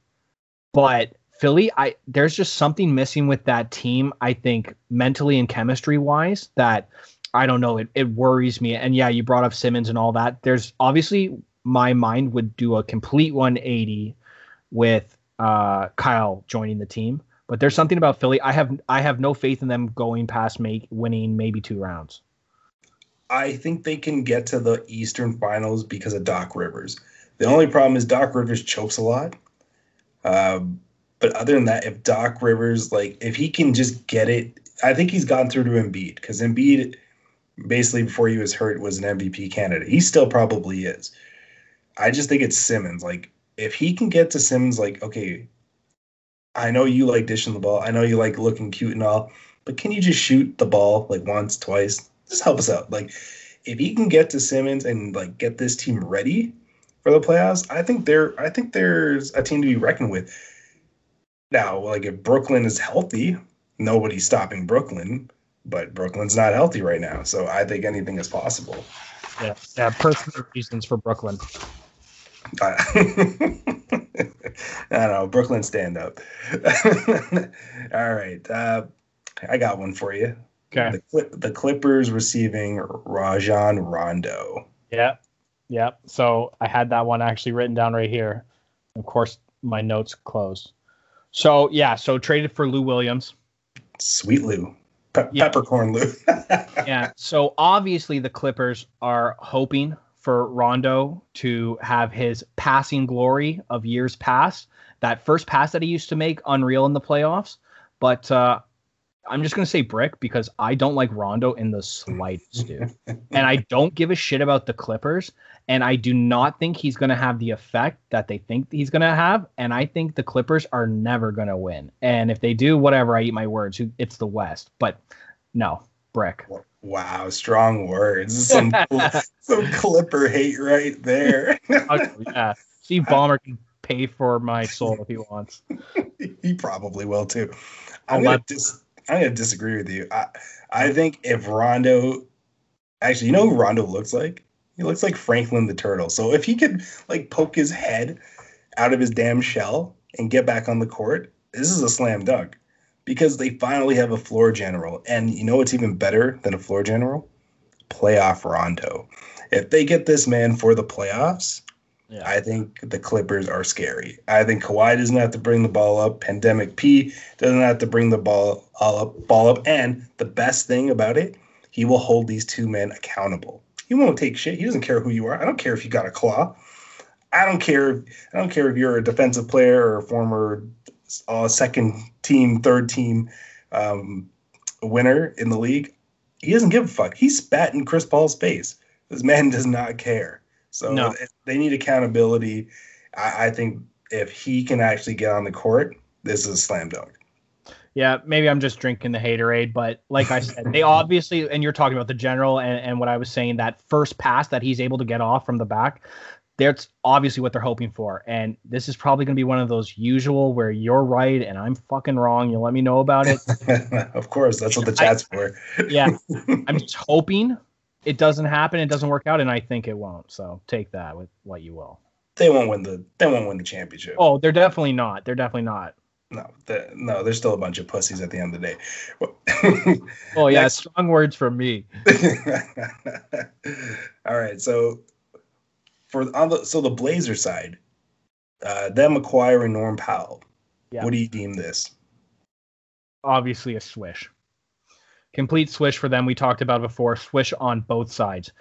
But Philly, I there's just something missing with that team, I think, mentally and chemistry wise, that I don't know, it, it worries me. And yeah, you brought up Simmons and all that. There's obviously my mind would do a complete 180 with uh, Kyle joining the team. But there's something about Philly. I have I have no faith in them going past make winning maybe two rounds. I think they can get to the Eastern Finals because of Doc Rivers. The only problem is Doc Rivers chokes a lot. Um, but other than that, if Doc Rivers like if he can just get it, I think he's gone through to Embiid because Embiid basically before he was hurt was an MVP candidate. He still probably is. I just think it's Simmons. Like if he can get to Simmons, like okay, I know you like dishing the ball. I know you like looking cute and all, but can you just shoot the ball like once, twice? Just help us out. Like if he can get to Simmons and like get this team ready for the playoffs, I think there I think there's a team to be reckoned with. Now, like if Brooklyn is healthy, nobody's stopping Brooklyn, but Brooklyn's not healthy right now. So I think anything is possible. Yeah, yeah, personal reasons for Brooklyn. I don't know. Brooklyn stand up. All right. Uh, I got one for you. Okay. The, the Clippers receiving Rajon Rondo. Yeah. Yeah. So I had that one actually written down right here. Of course, my notes closed. So yeah, so traded for Lou Williams. Sweet Lou. Pe- yeah. Peppercorn Lou. yeah. So obviously the Clippers are hoping for Rondo to have his passing glory of years past. That first pass that he used to make, unreal in the playoffs. But uh, I'm just gonna say brick because I don't like Rondo in the slightest, dude. and I don't give a shit about the Clippers. And I do not think he's gonna have the effect that they think he's gonna have. And I think the Clippers are never gonna win. And if they do, whatever, I eat my words. It's the West. But no, brick. Wow, strong words. Some some Clipper hate right there. oh, yeah, Steve Ballmer can pay for my soul if he wants. he probably will too. I'm gonna, dis- I'm gonna disagree with you. I I think if Rondo, actually, you know who Rondo looks like? He looks like Franklin the Turtle. So if he could like poke his head out of his damn shell and get back on the court, this is a slam dunk because they finally have a floor general. And you know what's even better than a floor general? Playoff Rondo. If they get this man for the playoffs, yeah. I think the Clippers are scary. I think Kawhi doesn't have to bring the ball up. Pandemic P doesn't have to bring the ball all up, ball up. And the best thing about it, he will hold these two men accountable. He won't take shit. He doesn't care who you are. I don't care if you got a claw. I don't care. I don't care if you're a defensive player or a former uh, second team, third team um, winner in the league. He doesn't give a fuck. He spat in Chris Paul's face. This man does not care. So no. they need accountability. I, I, think if he can actually get on the court, this is a slam dunk. Yeah, maybe I'm just drinking the haterade, but like I said, they obviously, and you're talking about the general and, and what I was saying, that first pass that he's able to get off from the back, that's obviously what they're hoping for. And this is probably going to be one of those usual where you're right and I'm fucking wrong. You'll let me know about it. of course, that's what the chat's I, for. yeah. I'm just hoping it doesn't happen, it doesn't work out, and I think it won't. So take that with what you will. They won't win the they won't win the championship. Oh, they're definitely not. They're definitely not. No, the, no, there's still a bunch of pussies at the end of the day. oh yeah, Next. strong words from me. All right, so for on the so the Blazer side, uh, them acquiring Norm Powell. Yeah. What do you deem this? Obviously, a swish. Complete swish for them. We talked about before. Swish on both sides.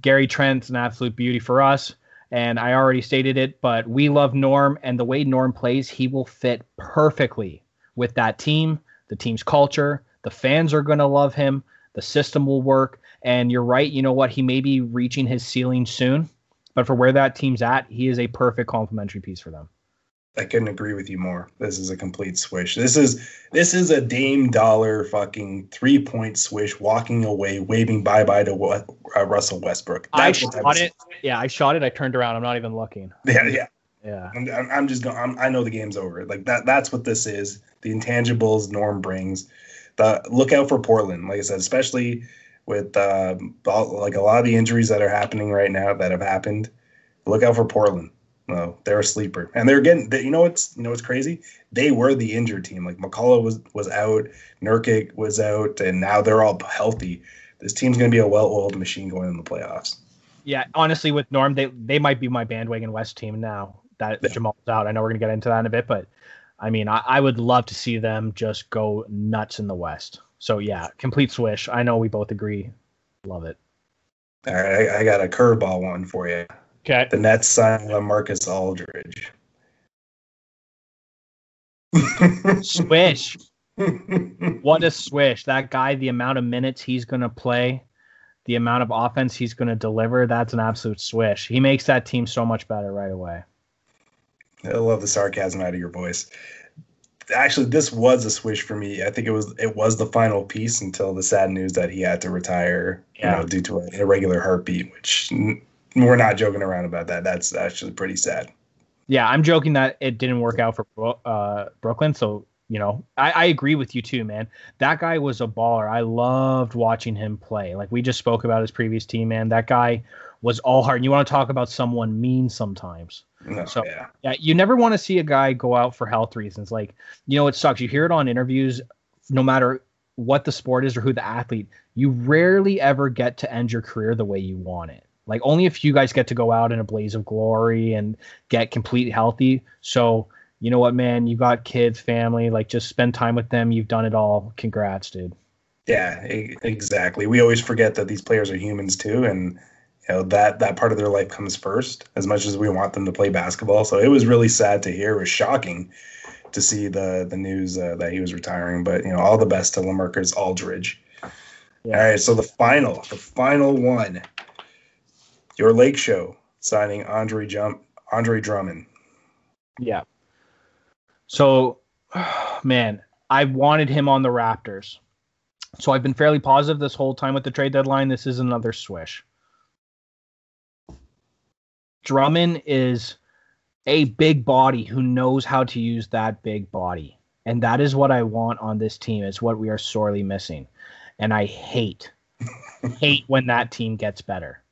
Gary Trent's an absolute beauty for us, and I already stated it, but we love Norm, and the way Norm plays, he will fit perfectly with that team, the team's culture. The fans are going to love him. The system will work. And you're right. You know what? He may be reaching his ceiling soon but for where that team's at, he is a perfect complementary piece for them. I couldn't agree with you more. This is a complete swish. This is this is a Dame Dollar fucking three point swish, walking away, waving bye bye to uh, Russell Westbrook. That's I shot it. Yeah, I shot it. I turned around. I'm not even looking. Yeah, yeah, Yeah. I'm, I'm just going. I'm, I know the game's over. Like that. That's what this is. The intangibles Norm brings. The look out for Portland. Like I said, especially with uh, like a lot of the injuries that are happening right now that have happened. Look out for Portland. No, they're a sleeper, and they're getting. They, you know what's you know what's crazy? They were the injured team. Like McCollum was was out, Nurkic was out, and now they're all healthy. This team's going to be a well-oiled machine going in the playoffs. Yeah, honestly, with Norm, they they might be my bandwagon West team now that yeah. Jamal's out. I know we're going to get into that in a bit, but I mean, I, I would love to see them just go nuts in the West. So yeah, complete swish. I know we both agree. Love it. All right, I, I got a curveball one for you. Okay. The Nets signed Marcus Aldridge. swish. what a swish. That guy, the amount of minutes he's going to play, the amount of offense he's going to deliver, that's an absolute swish. He makes that team so much better right away. I love the sarcasm out of your voice. Actually, this was a switch for me. I think it was it was the final piece until the sad news that he had to retire, yeah. you know, due to an irregular heartbeat, which we're not joking around about that. That's actually pretty sad. Yeah, I'm joking that it didn't work out for uh, Brooklyn. So you know, I, I agree with you too, man. That guy was a baller. I loved watching him play. Like we just spoke about his previous team, man. That guy was all heart. And you want to talk about someone mean sometimes. No, so yeah. yeah, you never want to see a guy go out for health reasons. Like, you know, it sucks. You hear it on interviews, no matter what the sport is or who the athlete, you rarely ever get to end your career the way you want it. Like only a few guys get to go out in a blaze of glory and get completely healthy. So you know what, man, you got kids, family, like just spend time with them. You've done it all. Congrats, dude. Yeah, exactly. We always forget that these players are humans too, and you know that that part of their life comes first. As much as we want them to play basketball, so it was really sad to hear. It was shocking to see the the news uh, that he was retiring. But you know, all the best to Lamarcus Aldridge. Yeah. All right, so the final, the final one, your Lake Show signing Andre Jump, Andre Drummond. Yeah. So, man, I wanted him on the Raptors. So I've been fairly positive this whole time with the trade deadline. This is another swish. Drummond is a big body who knows how to use that big body. And that is what I want on this team. It's what we are sorely missing. And I hate, hate when that team gets better.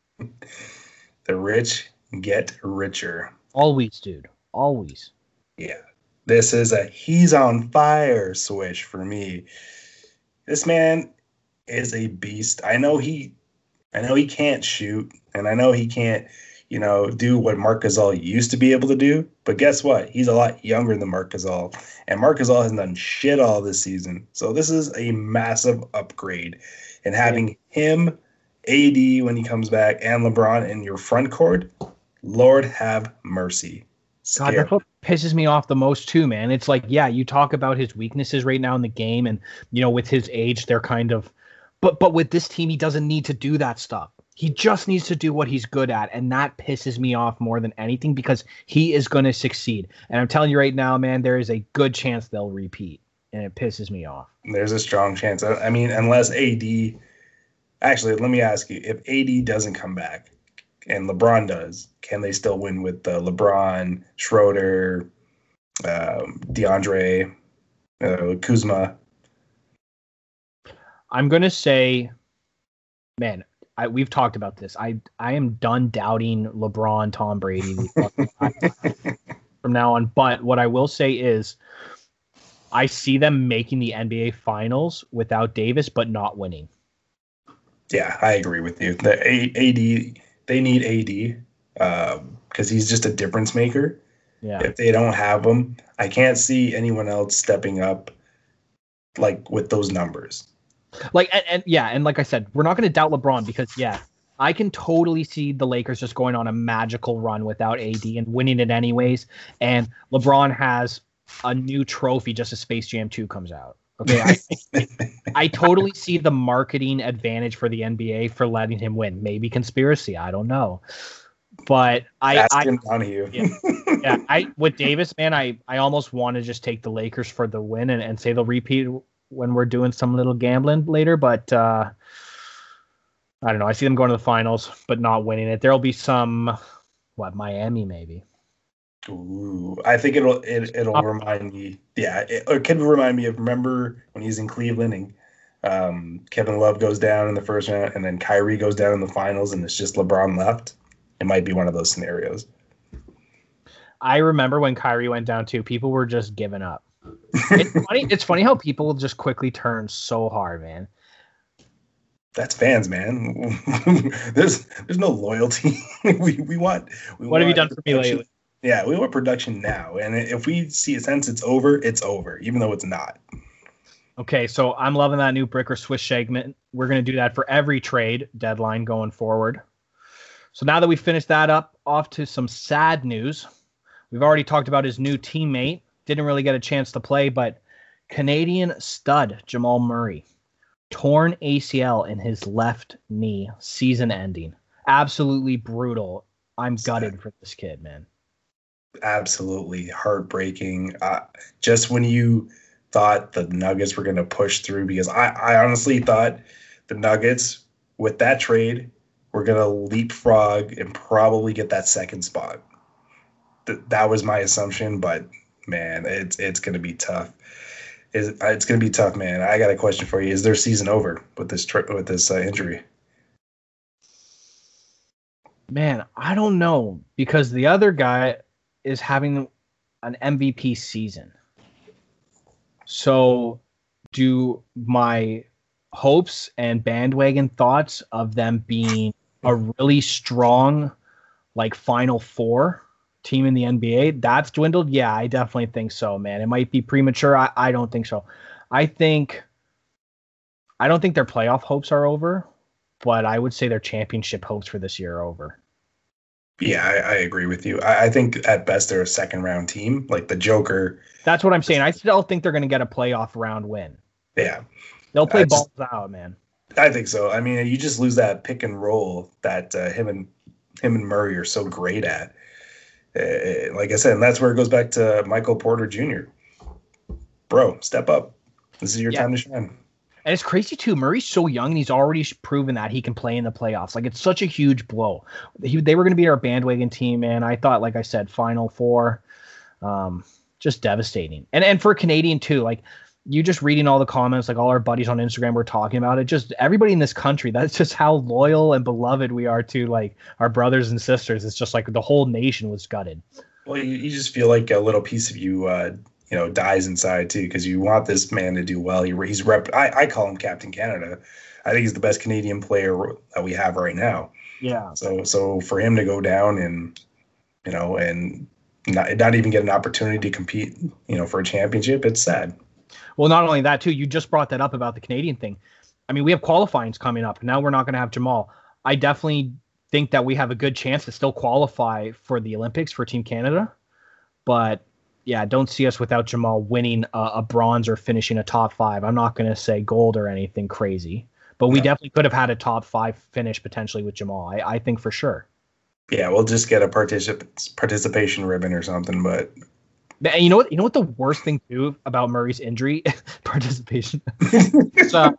The rich get richer. Always, dude. Always. Yeah. This is a he's on fire switch for me. This man is a beast. I know he I know he can't shoot and I know he can't, you know, do what Marc Gasol used to be able to do, but guess what? He's a lot younger than Marc Gasol. And Marc Gasol has done shit all this season. So this is a massive upgrade. And having him, AD when he comes back, and LeBron in your front court, Lord have mercy. God, that's what pisses me off the most too, man. It's like, yeah, you talk about his weaknesses right now in the game, and you know, with his age, they're kind of, but but with this team, he doesn't need to do that stuff. He just needs to do what he's good at, and that pisses me off more than anything because he is going to succeed. And I'm telling you right now, man, there is a good chance they'll repeat, and it pisses me off. There's a strong chance. I mean, unless AD, actually, let me ask you, if AD doesn't come back, and LeBron does, can they still win with uh, LeBron, Schroeder, um, DeAndre, uh, Kuzma? I'm gonna say, man, I, we've talked about this. I I am done doubting LeBron, Tom Brady from now on. But what I will say is, I see them making the NBA Finals without Davis, but not winning. Yeah, I agree with you. The AD they need AD because um, he's just a difference maker. Yeah. If they don't have him, I can't see anyone else stepping up like with those numbers. Like and, and yeah, and like I said, we're not going to doubt LeBron because yeah, I can totally see the Lakers just going on a magical run without AD and winning it anyways. And LeBron has a new trophy just as Space Jam 2 comes out. Okay, I, I totally see the marketing advantage for the NBA for letting him win. Maybe conspiracy, I don't know. But I, Ask I him Donaghy. yeah, yeah, I with Davis, man, I I almost want to just take the Lakers for the win and, and say they'll repeat when we're doing some little gambling later. But uh, I don't know. I see them going to the finals, but not winning it. There'll be some, what Miami maybe. Ooh, I think it'll it, it'll Up. remind me. Yeah, it, it could remind me of remember when he's in Cleveland and um, Kevin Love goes down in the first round, and then Kyrie goes down in the finals, and it's just LeBron left. It might be one of those scenarios. I remember when Kyrie went down too. People were just giving up. It's funny. It's funny how people just quickly turn so hard, man. That's fans, man. there's there's no loyalty. we we want. We what want have you done for me lately? Yeah, we want production now, and if we see a sense it's over, it's over, even though it's not. Okay, so I'm loving that new brick or swish segment. We're gonna do that for every trade deadline going forward. So now that we finished that up, off to some sad news. We've already talked about his new teammate. Didn't really get a chance to play, but Canadian stud Jamal Murray torn ACL in his left knee, season ending. Absolutely brutal. I'm gutted for this kid, man absolutely heartbreaking. Uh, just when you thought the Nuggets were going to push through, because I, I honestly thought the Nuggets with that trade were going to leapfrog and probably get that second spot. Th- that was my assumption, but man, it's it's to be tough. Is it's to be tough, man. I got a question for you. Is their season over with this trip with this uh, injury? Man, I don't know because the other guy is having an MVP season. So, do my hopes and bandwagon thoughts of them being a really strong, like Final Four team in the NBA, that's dwindled? Yeah, I definitely think so, man. It might be premature. I, I don't think so. I think, I don't think their playoff hopes are over, but I would say their championship hopes for this year are over. Yeah, I, I agree with you. I, I, think at best they're a second round team, like the Joker. That's what I'm saying. I still think they're going to get a playoff round win. Yeah, they'll play balls out, man. I think so. I mean, you just lose that pick and roll that uh, him and him and Murray are so great at. Uh, like I said, and that's where it goes back to Michael Porter Jr. Bro, step up. This is your yeah. time to shine. And it's crazy too. Murray's so young and he's already proven that he can play in the playoffs. Like it's such a huge blow. He, they were going to be our bandwagon team, and I thought, like I said, Final Four, um, just devastating. And and for Canadian too, like you just reading all the comments, like all our buddies on Instagram were talking about it. Just everybody in this country. That's just how loyal and beloved we are to like our brothers and sisters. It's just like the whole nation was gutted. Well, you, you just feel like a little piece of you uh, you know dies inside too because you want this man to do well. He, he's rep. I, I call him Captain Canada. I think he's the best Canadian player that we have right now. Yeah. So so for him to go down and you know and not not even get an opportunity to compete, you know, for a championship, it's sad. Well, not only that too, you just brought that up about the Canadian thing. I mean, we have qualifyings coming up. Now we're not going to have Jamal. I definitely think that we have a good chance to still qualify for the Olympics for Team Canada, but yeah, don't see us without Jamal winning a, a bronze or finishing a top five. I'm not going to say gold or anything crazy, but we definitely could have had a top five finish potentially with Jamal. I, I think for sure. Yeah, we'll just get a particip- participation ribbon or something. But and you know what? You know what the worst thing too about Murray's injury participation. so,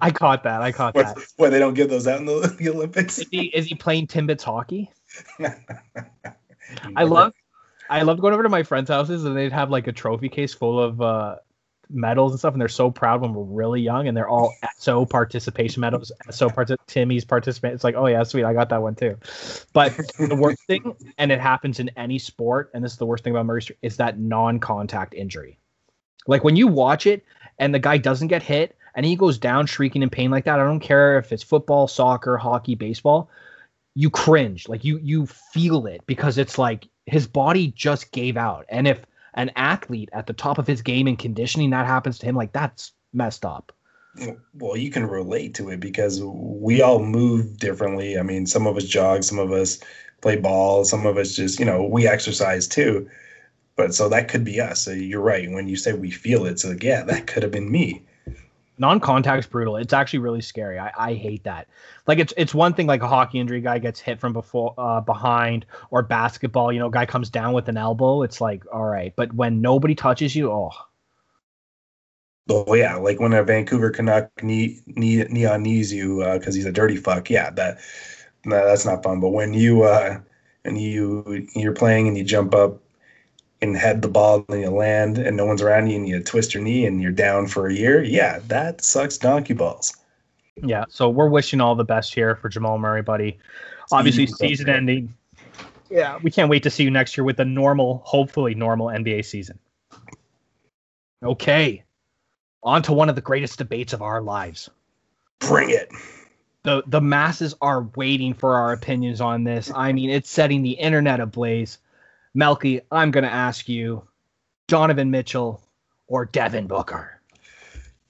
I caught that. I caught what, that. Why they don't give those out in the, the Olympics? Is he, is he playing Timbits hockey? I love I loved going over to my friends' houses and they'd have like a trophy case full of uh, medals and stuff, and they're so proud when we're really young, and they're all SO participation medals. SO part Timmy's participant. It's like, oh yeah, sweet, I got that one too. But the worst thing, and it happens in any sport, and this is the worst thing about Murray, is that non-contact injury. Like when you watch it and the guy doesn't get hit and he goes down shrieking in pain like that. I don't care if it's football, soccer, hockey, baseball. You cringe, like you you feel it because it's like his body just gave out. And if an athlete at the top of his game and conditioning that happens to him, like that's messed up. Well, you can relate to it because we all move differently. I mean, some of us jog, some of us play ball, some of us just, you know, we exercise too. But so that could be us. So you're right. When you say we feel it, so yeah, that could have been me non-contact's brutal. It's actually really scary. I, I hate that. Like it's it's one thing like a hockey injury guy gets hit from before uh, behind or basketball, you know, guy comes down with an elbow. It's like all right, but when nobody touches you, oh. Oh yeah, like when a Vancouver Canuck knee knee knee on knees you because uh, he's a dirty fuck. Yeah, that, that that's not fun. But when you uh, and you you're playing and you jump up and head the ball and you land and no one's around you and you twist your knee and you're down for a year, yeah, that sucks donkey balls. Yeah, so we're wishing all the best here for Jamal Murray, buddy. Obviously, season ending. Yeah, we can't wait to see you next year with a normal, hopefully normal NBA season. Okay, on to one of the greatest debates of our lives. Bring it. The the masses are waiting for our opinions on this. I mean, it's setting the internet ablaze. Melky, I'm going to ask you, Donovan Mitchell or Devin Booker?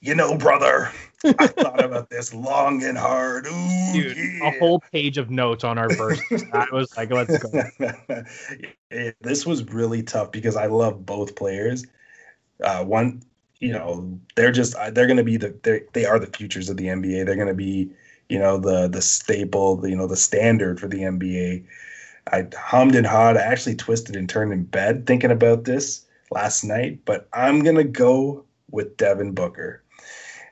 You know, brother, I thought about this long and hard. Ooh, Dude, yeah. a whole page of notes on our verse. I was like, let's go. It- this was really tough because I love both players. Uh, one, you know, they're just uh, they're going to be the they they are the futures of the NBA. They're going to be, you know, the the staple, the, you know, the standard for the NBA. I hummed and hawed. I actually twisted and turned in bed thinking about this last night, but I'm gonna go with Devin Booker.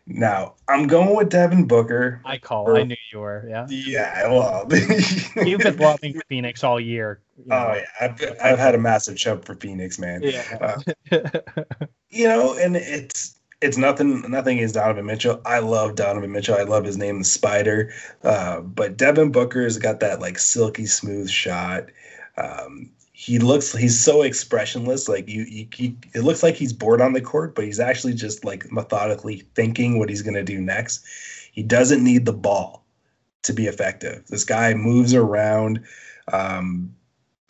Now I'm going with Devin Booker. I call. I knew you were. Yeah. Yeah, well, You've been loving Phoenix all year. you oh, know. Oh yeah, I've, I've had a massive chub for Phoenix, man. Yeah. Uh, you know, and it's it's nothing nothing is Donovan Mitchell. I love Donovan Mitchell. I love his name, the Spider. Uh, but Devin Booker's got that like silky smooth shot. Um, he looks he's so expressionless. Like you, you, he, it looks like he's bored on the court, but he's actually just like methodically thinking what he's gonna do next. He doesn't need the ball to be effective. This guy moves around. Um,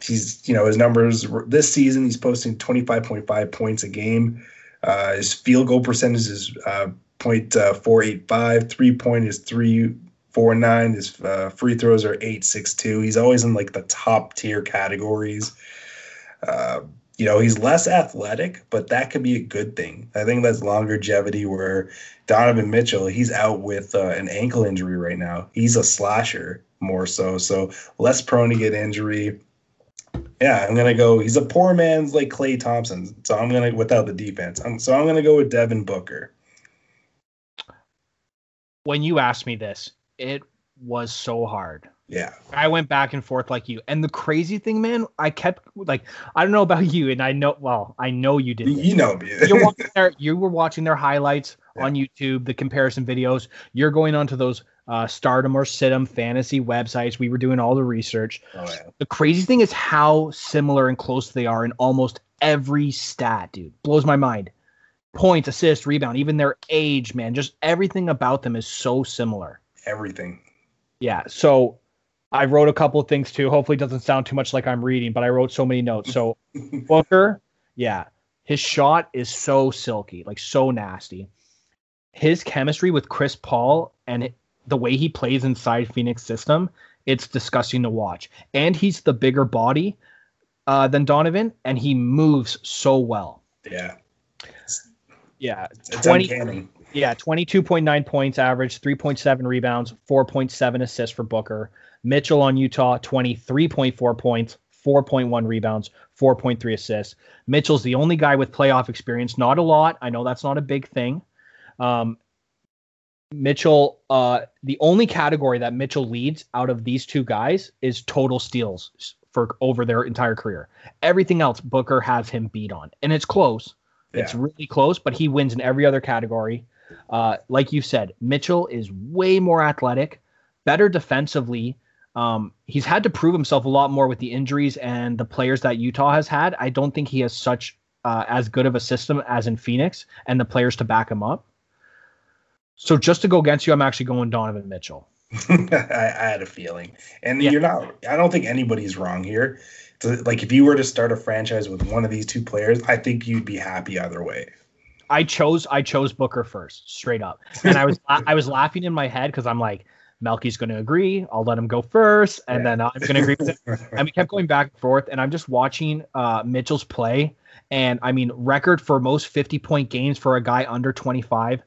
he's you know his numbers this season he's posting 25.5 points a game uh, his field goal percentage is uh, .485 three point is 349 his uh, free throws are 862 he's always in like the top tier categories. Uh, you know he's less athletic but that could be a good thing. I think that's longevity where donovan mitchell he's out with uh, an ankle injury right now. He's a slasher more so. So less prone to get injury yeah, I'm gonna go. He's a poor man's like Klay Thompson, so I'm gonna without the defense. I'm, so I'm gonna go with Devin Booker. when you asked me this, it was so hard. Yeah, I went back and forth like you. And the crazy thing, man, I kept like I don't know about you, and I know well, I know you did. you, you know me. You're watching their, you were watching their highlights on YouTube, the comparison videos. You're going onto those uh, Stardom or Situm fantasy websites. We were doing all the research. oh, yeah. The crazy thing is how similar and close they are in almost every stat, dude. Blows my mind. Points, assist, rebound, even their age, man. Just everything about them is so similar. Everything. Yeah. So I wrote a couple of things too. Hopefully it doesn't sound too much like I'm reading, but I wrote so many notes. So Booker, yeah, his shot is so silky, like so nasty. His chemistry with Chris Paul and the way he plays inside Phoenix system, it's disgusting to watch. And he's the bigger body uh, than Donovan, and he moves so well. Yeah, Yeah, it's, it's 20 uncanny. Yeah, 22.9 points average, 3.7 rebounds, 4.7 assists for Booker. Mitchell on Utah, 23.4 points, 4.1 rebounds, 4.3 assists. Mitchell's the only guy with playoff experience. Not a lot. I know that's not a big thing. Um, Mitchell, uh, the only category that Mitchell leads out of these two guys is total steals for over their entire career. Everything else, Booker has him beat on, and it's close. It's really close, but he wins in every other category. Uh, like you said, Mitchell is way more athletic, better defensively. Um, he's had to prove himself a lot more with the injuries and the players that Utah has had. I don't think he has such uh, as good of a system as in Phoenix and the players to back him up. So just to go against you, I'm actually going Donovan Mitchell. I, I had a feeling, and Yeah. you're not. I don't think anybody's wrong here. So, like, if you were to start a franchise with one of these two players, I think you'd be happy either way. I chose I chose Booker first, straight up, and I was I was laughing in my head because I'm like, Melky's going to agree. I'll let him go first, and Yeah. then I'm going to agree with it. and we kept going back and forth and i'm just watching uh mitchell's play and i mean record for most 50 point games for a guy under 25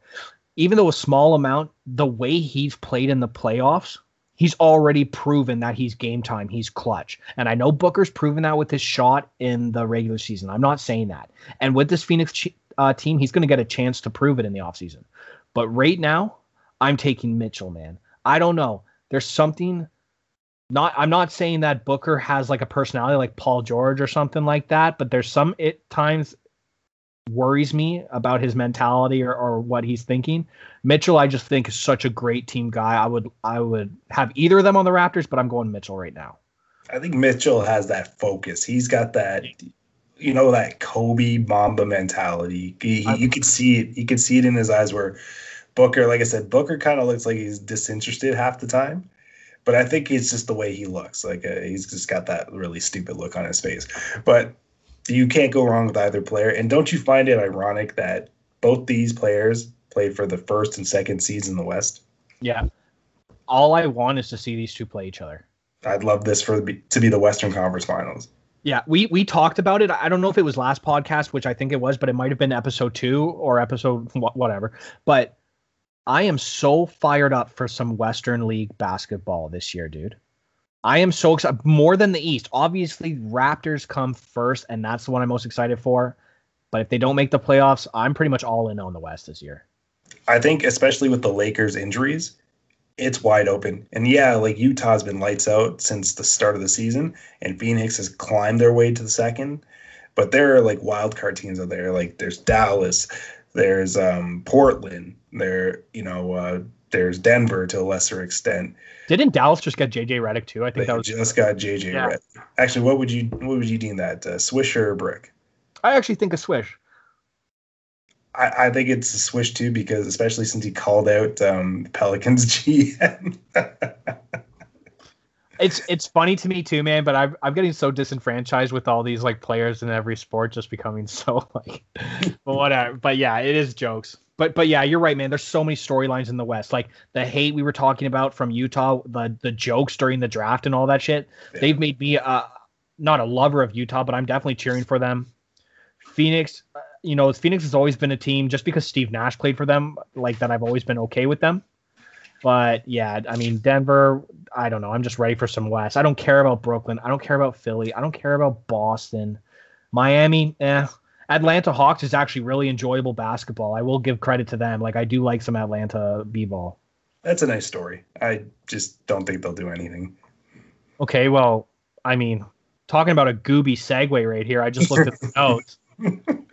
even though a small amount the way he's played in the playoffs he's already proven that he's game time he's clutch. And i know booker's proven that with his shot in the regular season. I'm not saying that. And with this phoenix uh, team he's going to get a chance to prove it in the offseason. But right now i'm taking mitchell man. I don't know. There's something not I'm not saying that Booker has like a personality like Paul George or something like that, but there's some it times worries me about his mentality or, or what he's thinking. Mitchell, I just think is such a great team guy. I would I would have either of them on the Raptors, but I'm going Mitchell right now. I think Mitchell has that focus. He's got that you know that Kobe Mamba mentality. He, he, you could see it. You could see it in his eyes. Where Booker, like I said, Booker kind of looks like he's disinterested half the time, but I think it's just the way he looks. Like uh, he's just got that really stupid look on his face. But you can't go wrong with either player. And don't you find it ironic that both these players played for the first and second seeds in the West? Yeah. All I want is to see these two play each other. I'd love this for to be the Western Conference Finals. Yeah, we we talked about it. I don't know if it was last podcast, which I think it was, but it might have been episode two or episode whatever. But I am so fired up for some Western League basketball this year, dude. I am so excited more than the East. Obviously, Raptors come first, and that's the one I'm most excited for. But if they don't make the playoffs, I'm pretty much all in on the West this year. I think, especially with the Lakers' injuries, it's wide open. And yeah, like Utah's been lights out since the start of the season, and Phoenix has climbed their way to the second. But there are like wild card teams out there. Like there's Dallas, there's um, Portland, there you know uh, there's Denver to a lesser extent. Didn't Dallas just get JJ Redick too? I think they that was just got JJ yeah. Redick. Actually, what would you what would you deem that? Uh, swish or brick? I actually think a swish. I, I, think it's a swish too because especially since he called out um, Pelicans GM. it's it's funny to me too, man. But I'm I'm getting so disenfranchised with all these like players in every sport just becoming so like, but whatever. But yeah, it is jokes. But but yeah, you're right, man. There's so many storylines in the West, like the hate we were talking about from Utah, the the jokes during the draft and all that shit. Yeah. They've made me uh not a lover of Utah, but I'm definitely cheering for them. Phoenix, uh, you know, Phoenix has always been a team just because Steve Nash played for them, like that. I've always been okay with them. But yeah, I mean, Denver, I don't know. I'm just ready for some West. I don't care about Brooklyn. I don't care about Philly. I don't care about Boston. Miami, eh. Atlanta Hawks is actually really enjoyable basketball. I will give credit to them. Like I do like some Atlanta b-ball. That's a nice story. I just don't think they'll do anything. Okay, well, I mean, talking about a gooby segue right here. I just looked at the notes.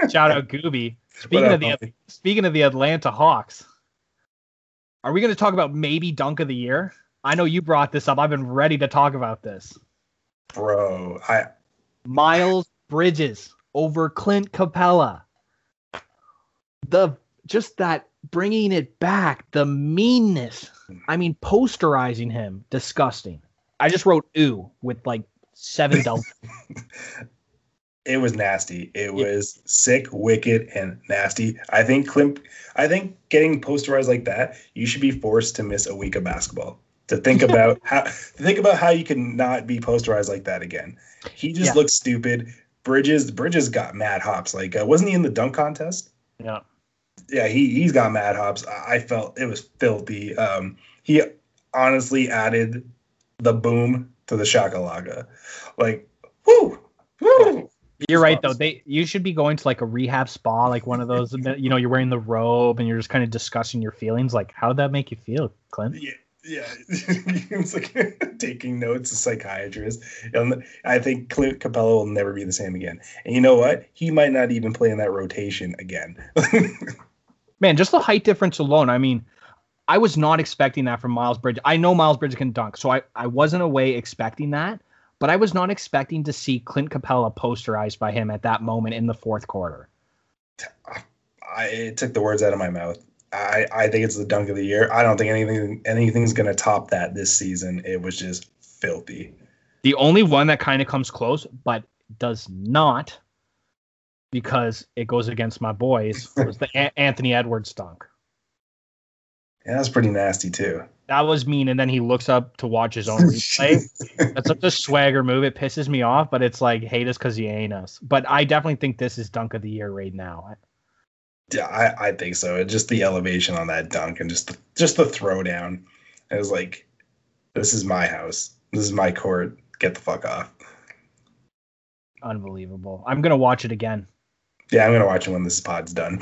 Shout out Gooby. Speaking up, of the homie? speaking of the Atlanta Hawks, are we going to talk about maybe dunk of the year? I know you brought this up. I've been ready to talk about this. Bro, I Miles Bridges over Clint Capela. The just that bringing it back, the meanness. I mean, posterizing him, disgusting. I just wrote "ooh" with like seven deltas. it was nasty. It was sick, wicked, and nasty. I think Clint. I think getting posterized like that, you should be forced to miss a week of basketball to think about how to think about how you can not be posterized like that again. He just yeah. looks stupid. Bridges, Bridges got mad hops. Like, uh, wasn't he in the dunk contest? Yeah. Yeah, he he's got mad hops. I felt it was filthy. Um, he honestly added the boom to the shakalaka. Like, whoo, whoo. You're right though. They you should be going to like a rehab spa, like one of those. you know, you're wearing the robe and you're just kind of discussing your feelings. Like, how did that make you feel, Clint? Yeah, yeah. it's like taking notes, a psychiatrist. And I think Clint Capela will never be the same again. And you know what? He might not even play in that rotation again. Man, just the height difference alone. I mean, I was not expecting that from Miles Bridges. I know Miles Bridges can dunk, so I, I wasn't away expecting that but I was not expecting to see Clint Capela posterized by him at that moment in the fourth quarter. I took the words out of my mouth. I, I think it's the dunk of the year. I don't think anything anything's gonna top that this season. It was just filthy. The only one that kind of comes close, but does not, because it goes against my boys, was the a- Anthony Edwards dunk. Yeah, that's pretty nasty too that was mean. And then he looks up to watch his own replay. That's such a swagger move. It pisses me off, but it's like hate us because he ain't us. But I definitely think this is dunk of the year right now. Yeah, I, I think so. Just the elevation on that dunk and just the, just the throwdown. It was like, this is my house. This is my court. Get the fuck off. Unbelievable. I'm gonna watch it again. Yeah, I'm gonna watch it when this pod's done.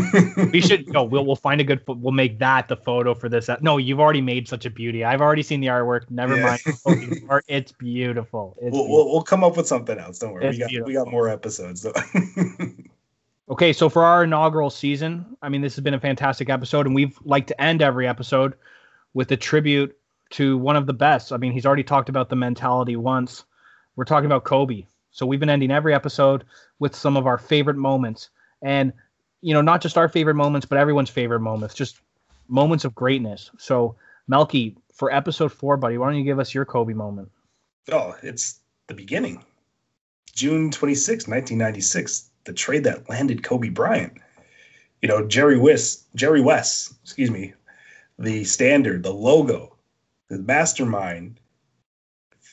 we should no, we'll we'll find a good we'll make that the photo for this. No, you've already made such a beauty. I've already seen the artwork. Never yeah. mind. it's beautiful. It's we'll, beautiful. we'll come up with something else. Don't worry. It's we got beautiful. we got more episodes. So. okay, so for our inaugural season, I mean this has been a fantastic episode, and we've like to end every episode with a tribute to one of the best. I mean, he's already talked about the mentality once. We're talking about Kobe. So we've been ending every episode with some of our favorite moments. And, you know, not just our favorite moments, but everyone's favorite moments, just moments of greatness. So, Melky, for episode four, buddy, why don't you give us your Kobe moment? Oh, it's the beginning. June 26, 1996, the trade that landed Kobe Bryant. You know, Jerry West, Jerry West, excuse me, the standard, the logo, the mastermind,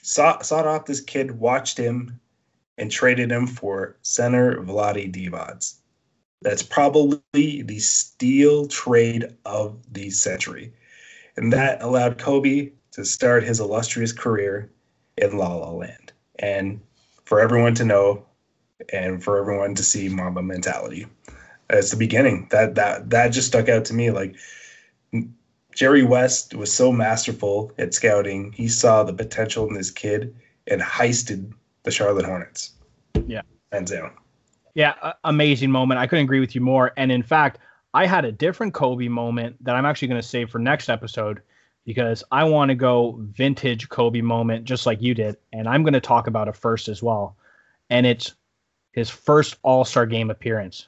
sought out this kid, watched him, and traded him for center Vlade Divac. That's probably the steal trade of the century. And that allowed Kobe to start his illustrious career in La La Land. And for everyone to know and for everyone to see Mamba mentality. It's the beginning. That that that just stuck out to me. Like Jerry West was so masterful at scouting. He saw the potential in this kid and heisted the Charlotte Hornets. Yeah. Hands down. Yeah, amazing moment. I couldn't agree with you more. And in fact, I had a different Kobe moment that I'm actually going to save for next episode because I want to go vintage Kobe moment just like you did. And I'm going to talk about it first as well. And it's his first All Star game appearance.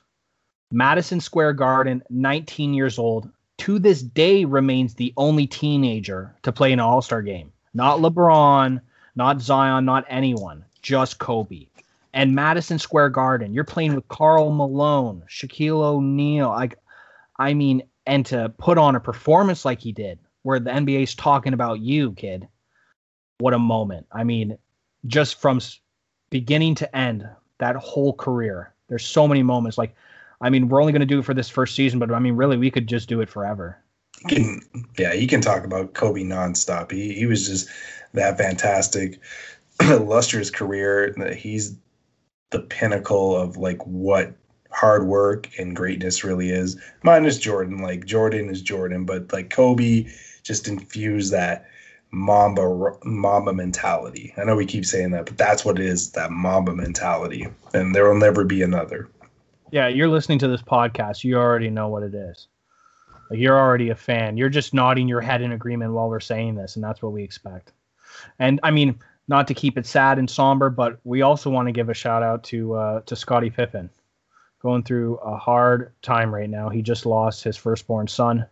Madison Square Garden, 19 years old, to this day remains the only teenager to play an All Star game. Not LeBron, not Zion, not anyone, just Kobe and Madison Square Garden. You're playing with Karl Malone, Shaquille O'Neal. Like, I mean, and to put on a performance like he did, where the NBA's talking about you, kid. What a moment. I mean, just from beginning to end, that whole career. There's so many moments. Like, I mean, we're only going to do it for this first season, but I mean, really, we could just do it forever. Can, yeah, you can talk about Kobe nonstop. He he was just that fantastic, illustrious career. He's the pinnacle of like what hard work and greatness really is. Minus Jordan, like Jordan is Jordan, but like Kobe just infused that Mamba Mamba mentality. I know we keep saying that, but that's what it is, that Mamba mentality. And there will never be another. Yeah, you're listening to this podcast, you already know what it is. Like you're already a fan. You're just nodding your head in agreement while we're saying this, and that's what we expect. And I mean, not to keep it sad and somber, but we also want to give a shout out to uh, to Scottie Pippen, going through a hard time right now. He just lost his firstborn son.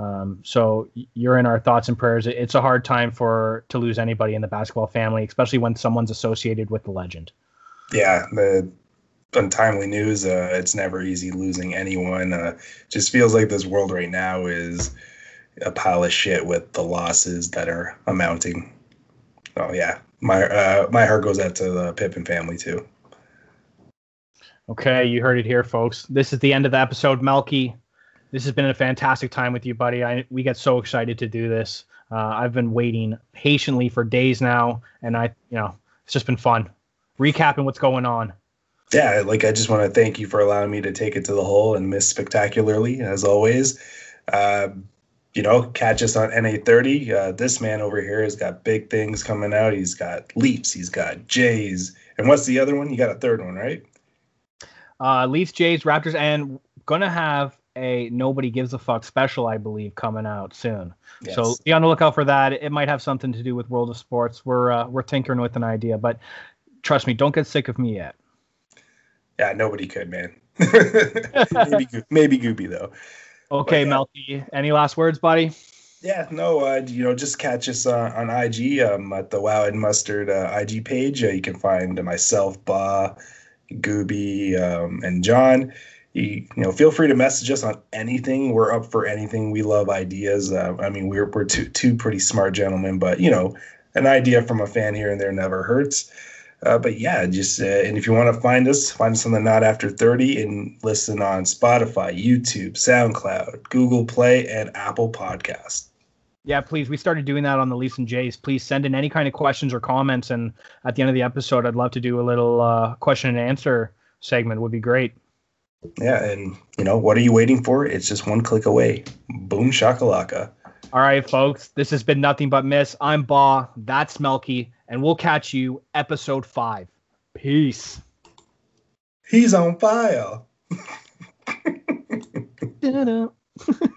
Um, so you're in our thoughts and prayers. It's a hard time for to lose anybody in the basketball family, especially when someone's associated with the legend. Yeah, the untimely news. Uh, it's never easy losing anyone. Uh, just feels like this world right now is a pile of shit with the losses that are amounting Oh yeah, my uh, my heart goes out to the Pippen family too. Okay, you heard it here, folks. This is the end of the episode, Melky. This has been a fantastic time with you, buddy. I we get so excited to do this. Uh, I've been waiting patiently for days now, and I, you know, it's just been fun recapping what's going on. Yeah, like I just want to thank you for allowing me to take it to the hole and miss spectacularly as always. Uh, you know, catch us on NA30. Uh, this man over here has got big things coming out. He's got Leafs, he's got Jays, and what's the other one? You got a third one, right? Uh, Leafs, Jays, Raptors, and gonna have a nobody gives a fuck special, I believe, coming out soon. Yes. So be on the lookout for that. It might have something to do with World of Sports. We're uh, we're tinkering with an idea, but trust me, don't get sick of me yet. Yeah, nobody could, man. maybe, maybe Goopy though. Okay, but, uh, Melky. Any last words, buddy? Yeah, no, uh, you know, just catch us uh, on IG um, at the Wow and Mustard uh, IG page. Uh, you can find myself, Ba, Gooby, um, and John. You, you, know, feel free to message us on anything. We're up for anything. We love ideas. Uh, I mean, we're we're two two pretty smart gentlemen, but you know, an idea from a fan here and there never hurts. Uh, but yeah, just uh, and if you want to find us, find us on the Not After Thirty and listen on Spotify, YouTube, SoundCloud, Google Play, and Apple Podcast. Yeah, please. We started doing that on the Leafs and Jays. Please send in any kind of questions or comments, and at the end of the episode, I'd love to do a little uh, question and answer segment. Would be great. Yeah, and you know what are you waiting for? It's just one click away. Boom shakalaka. All right, folks. This has been nothing but miss. I'm Ba. That's Melky, and we'll catch you episode five. Peace. He's on fire.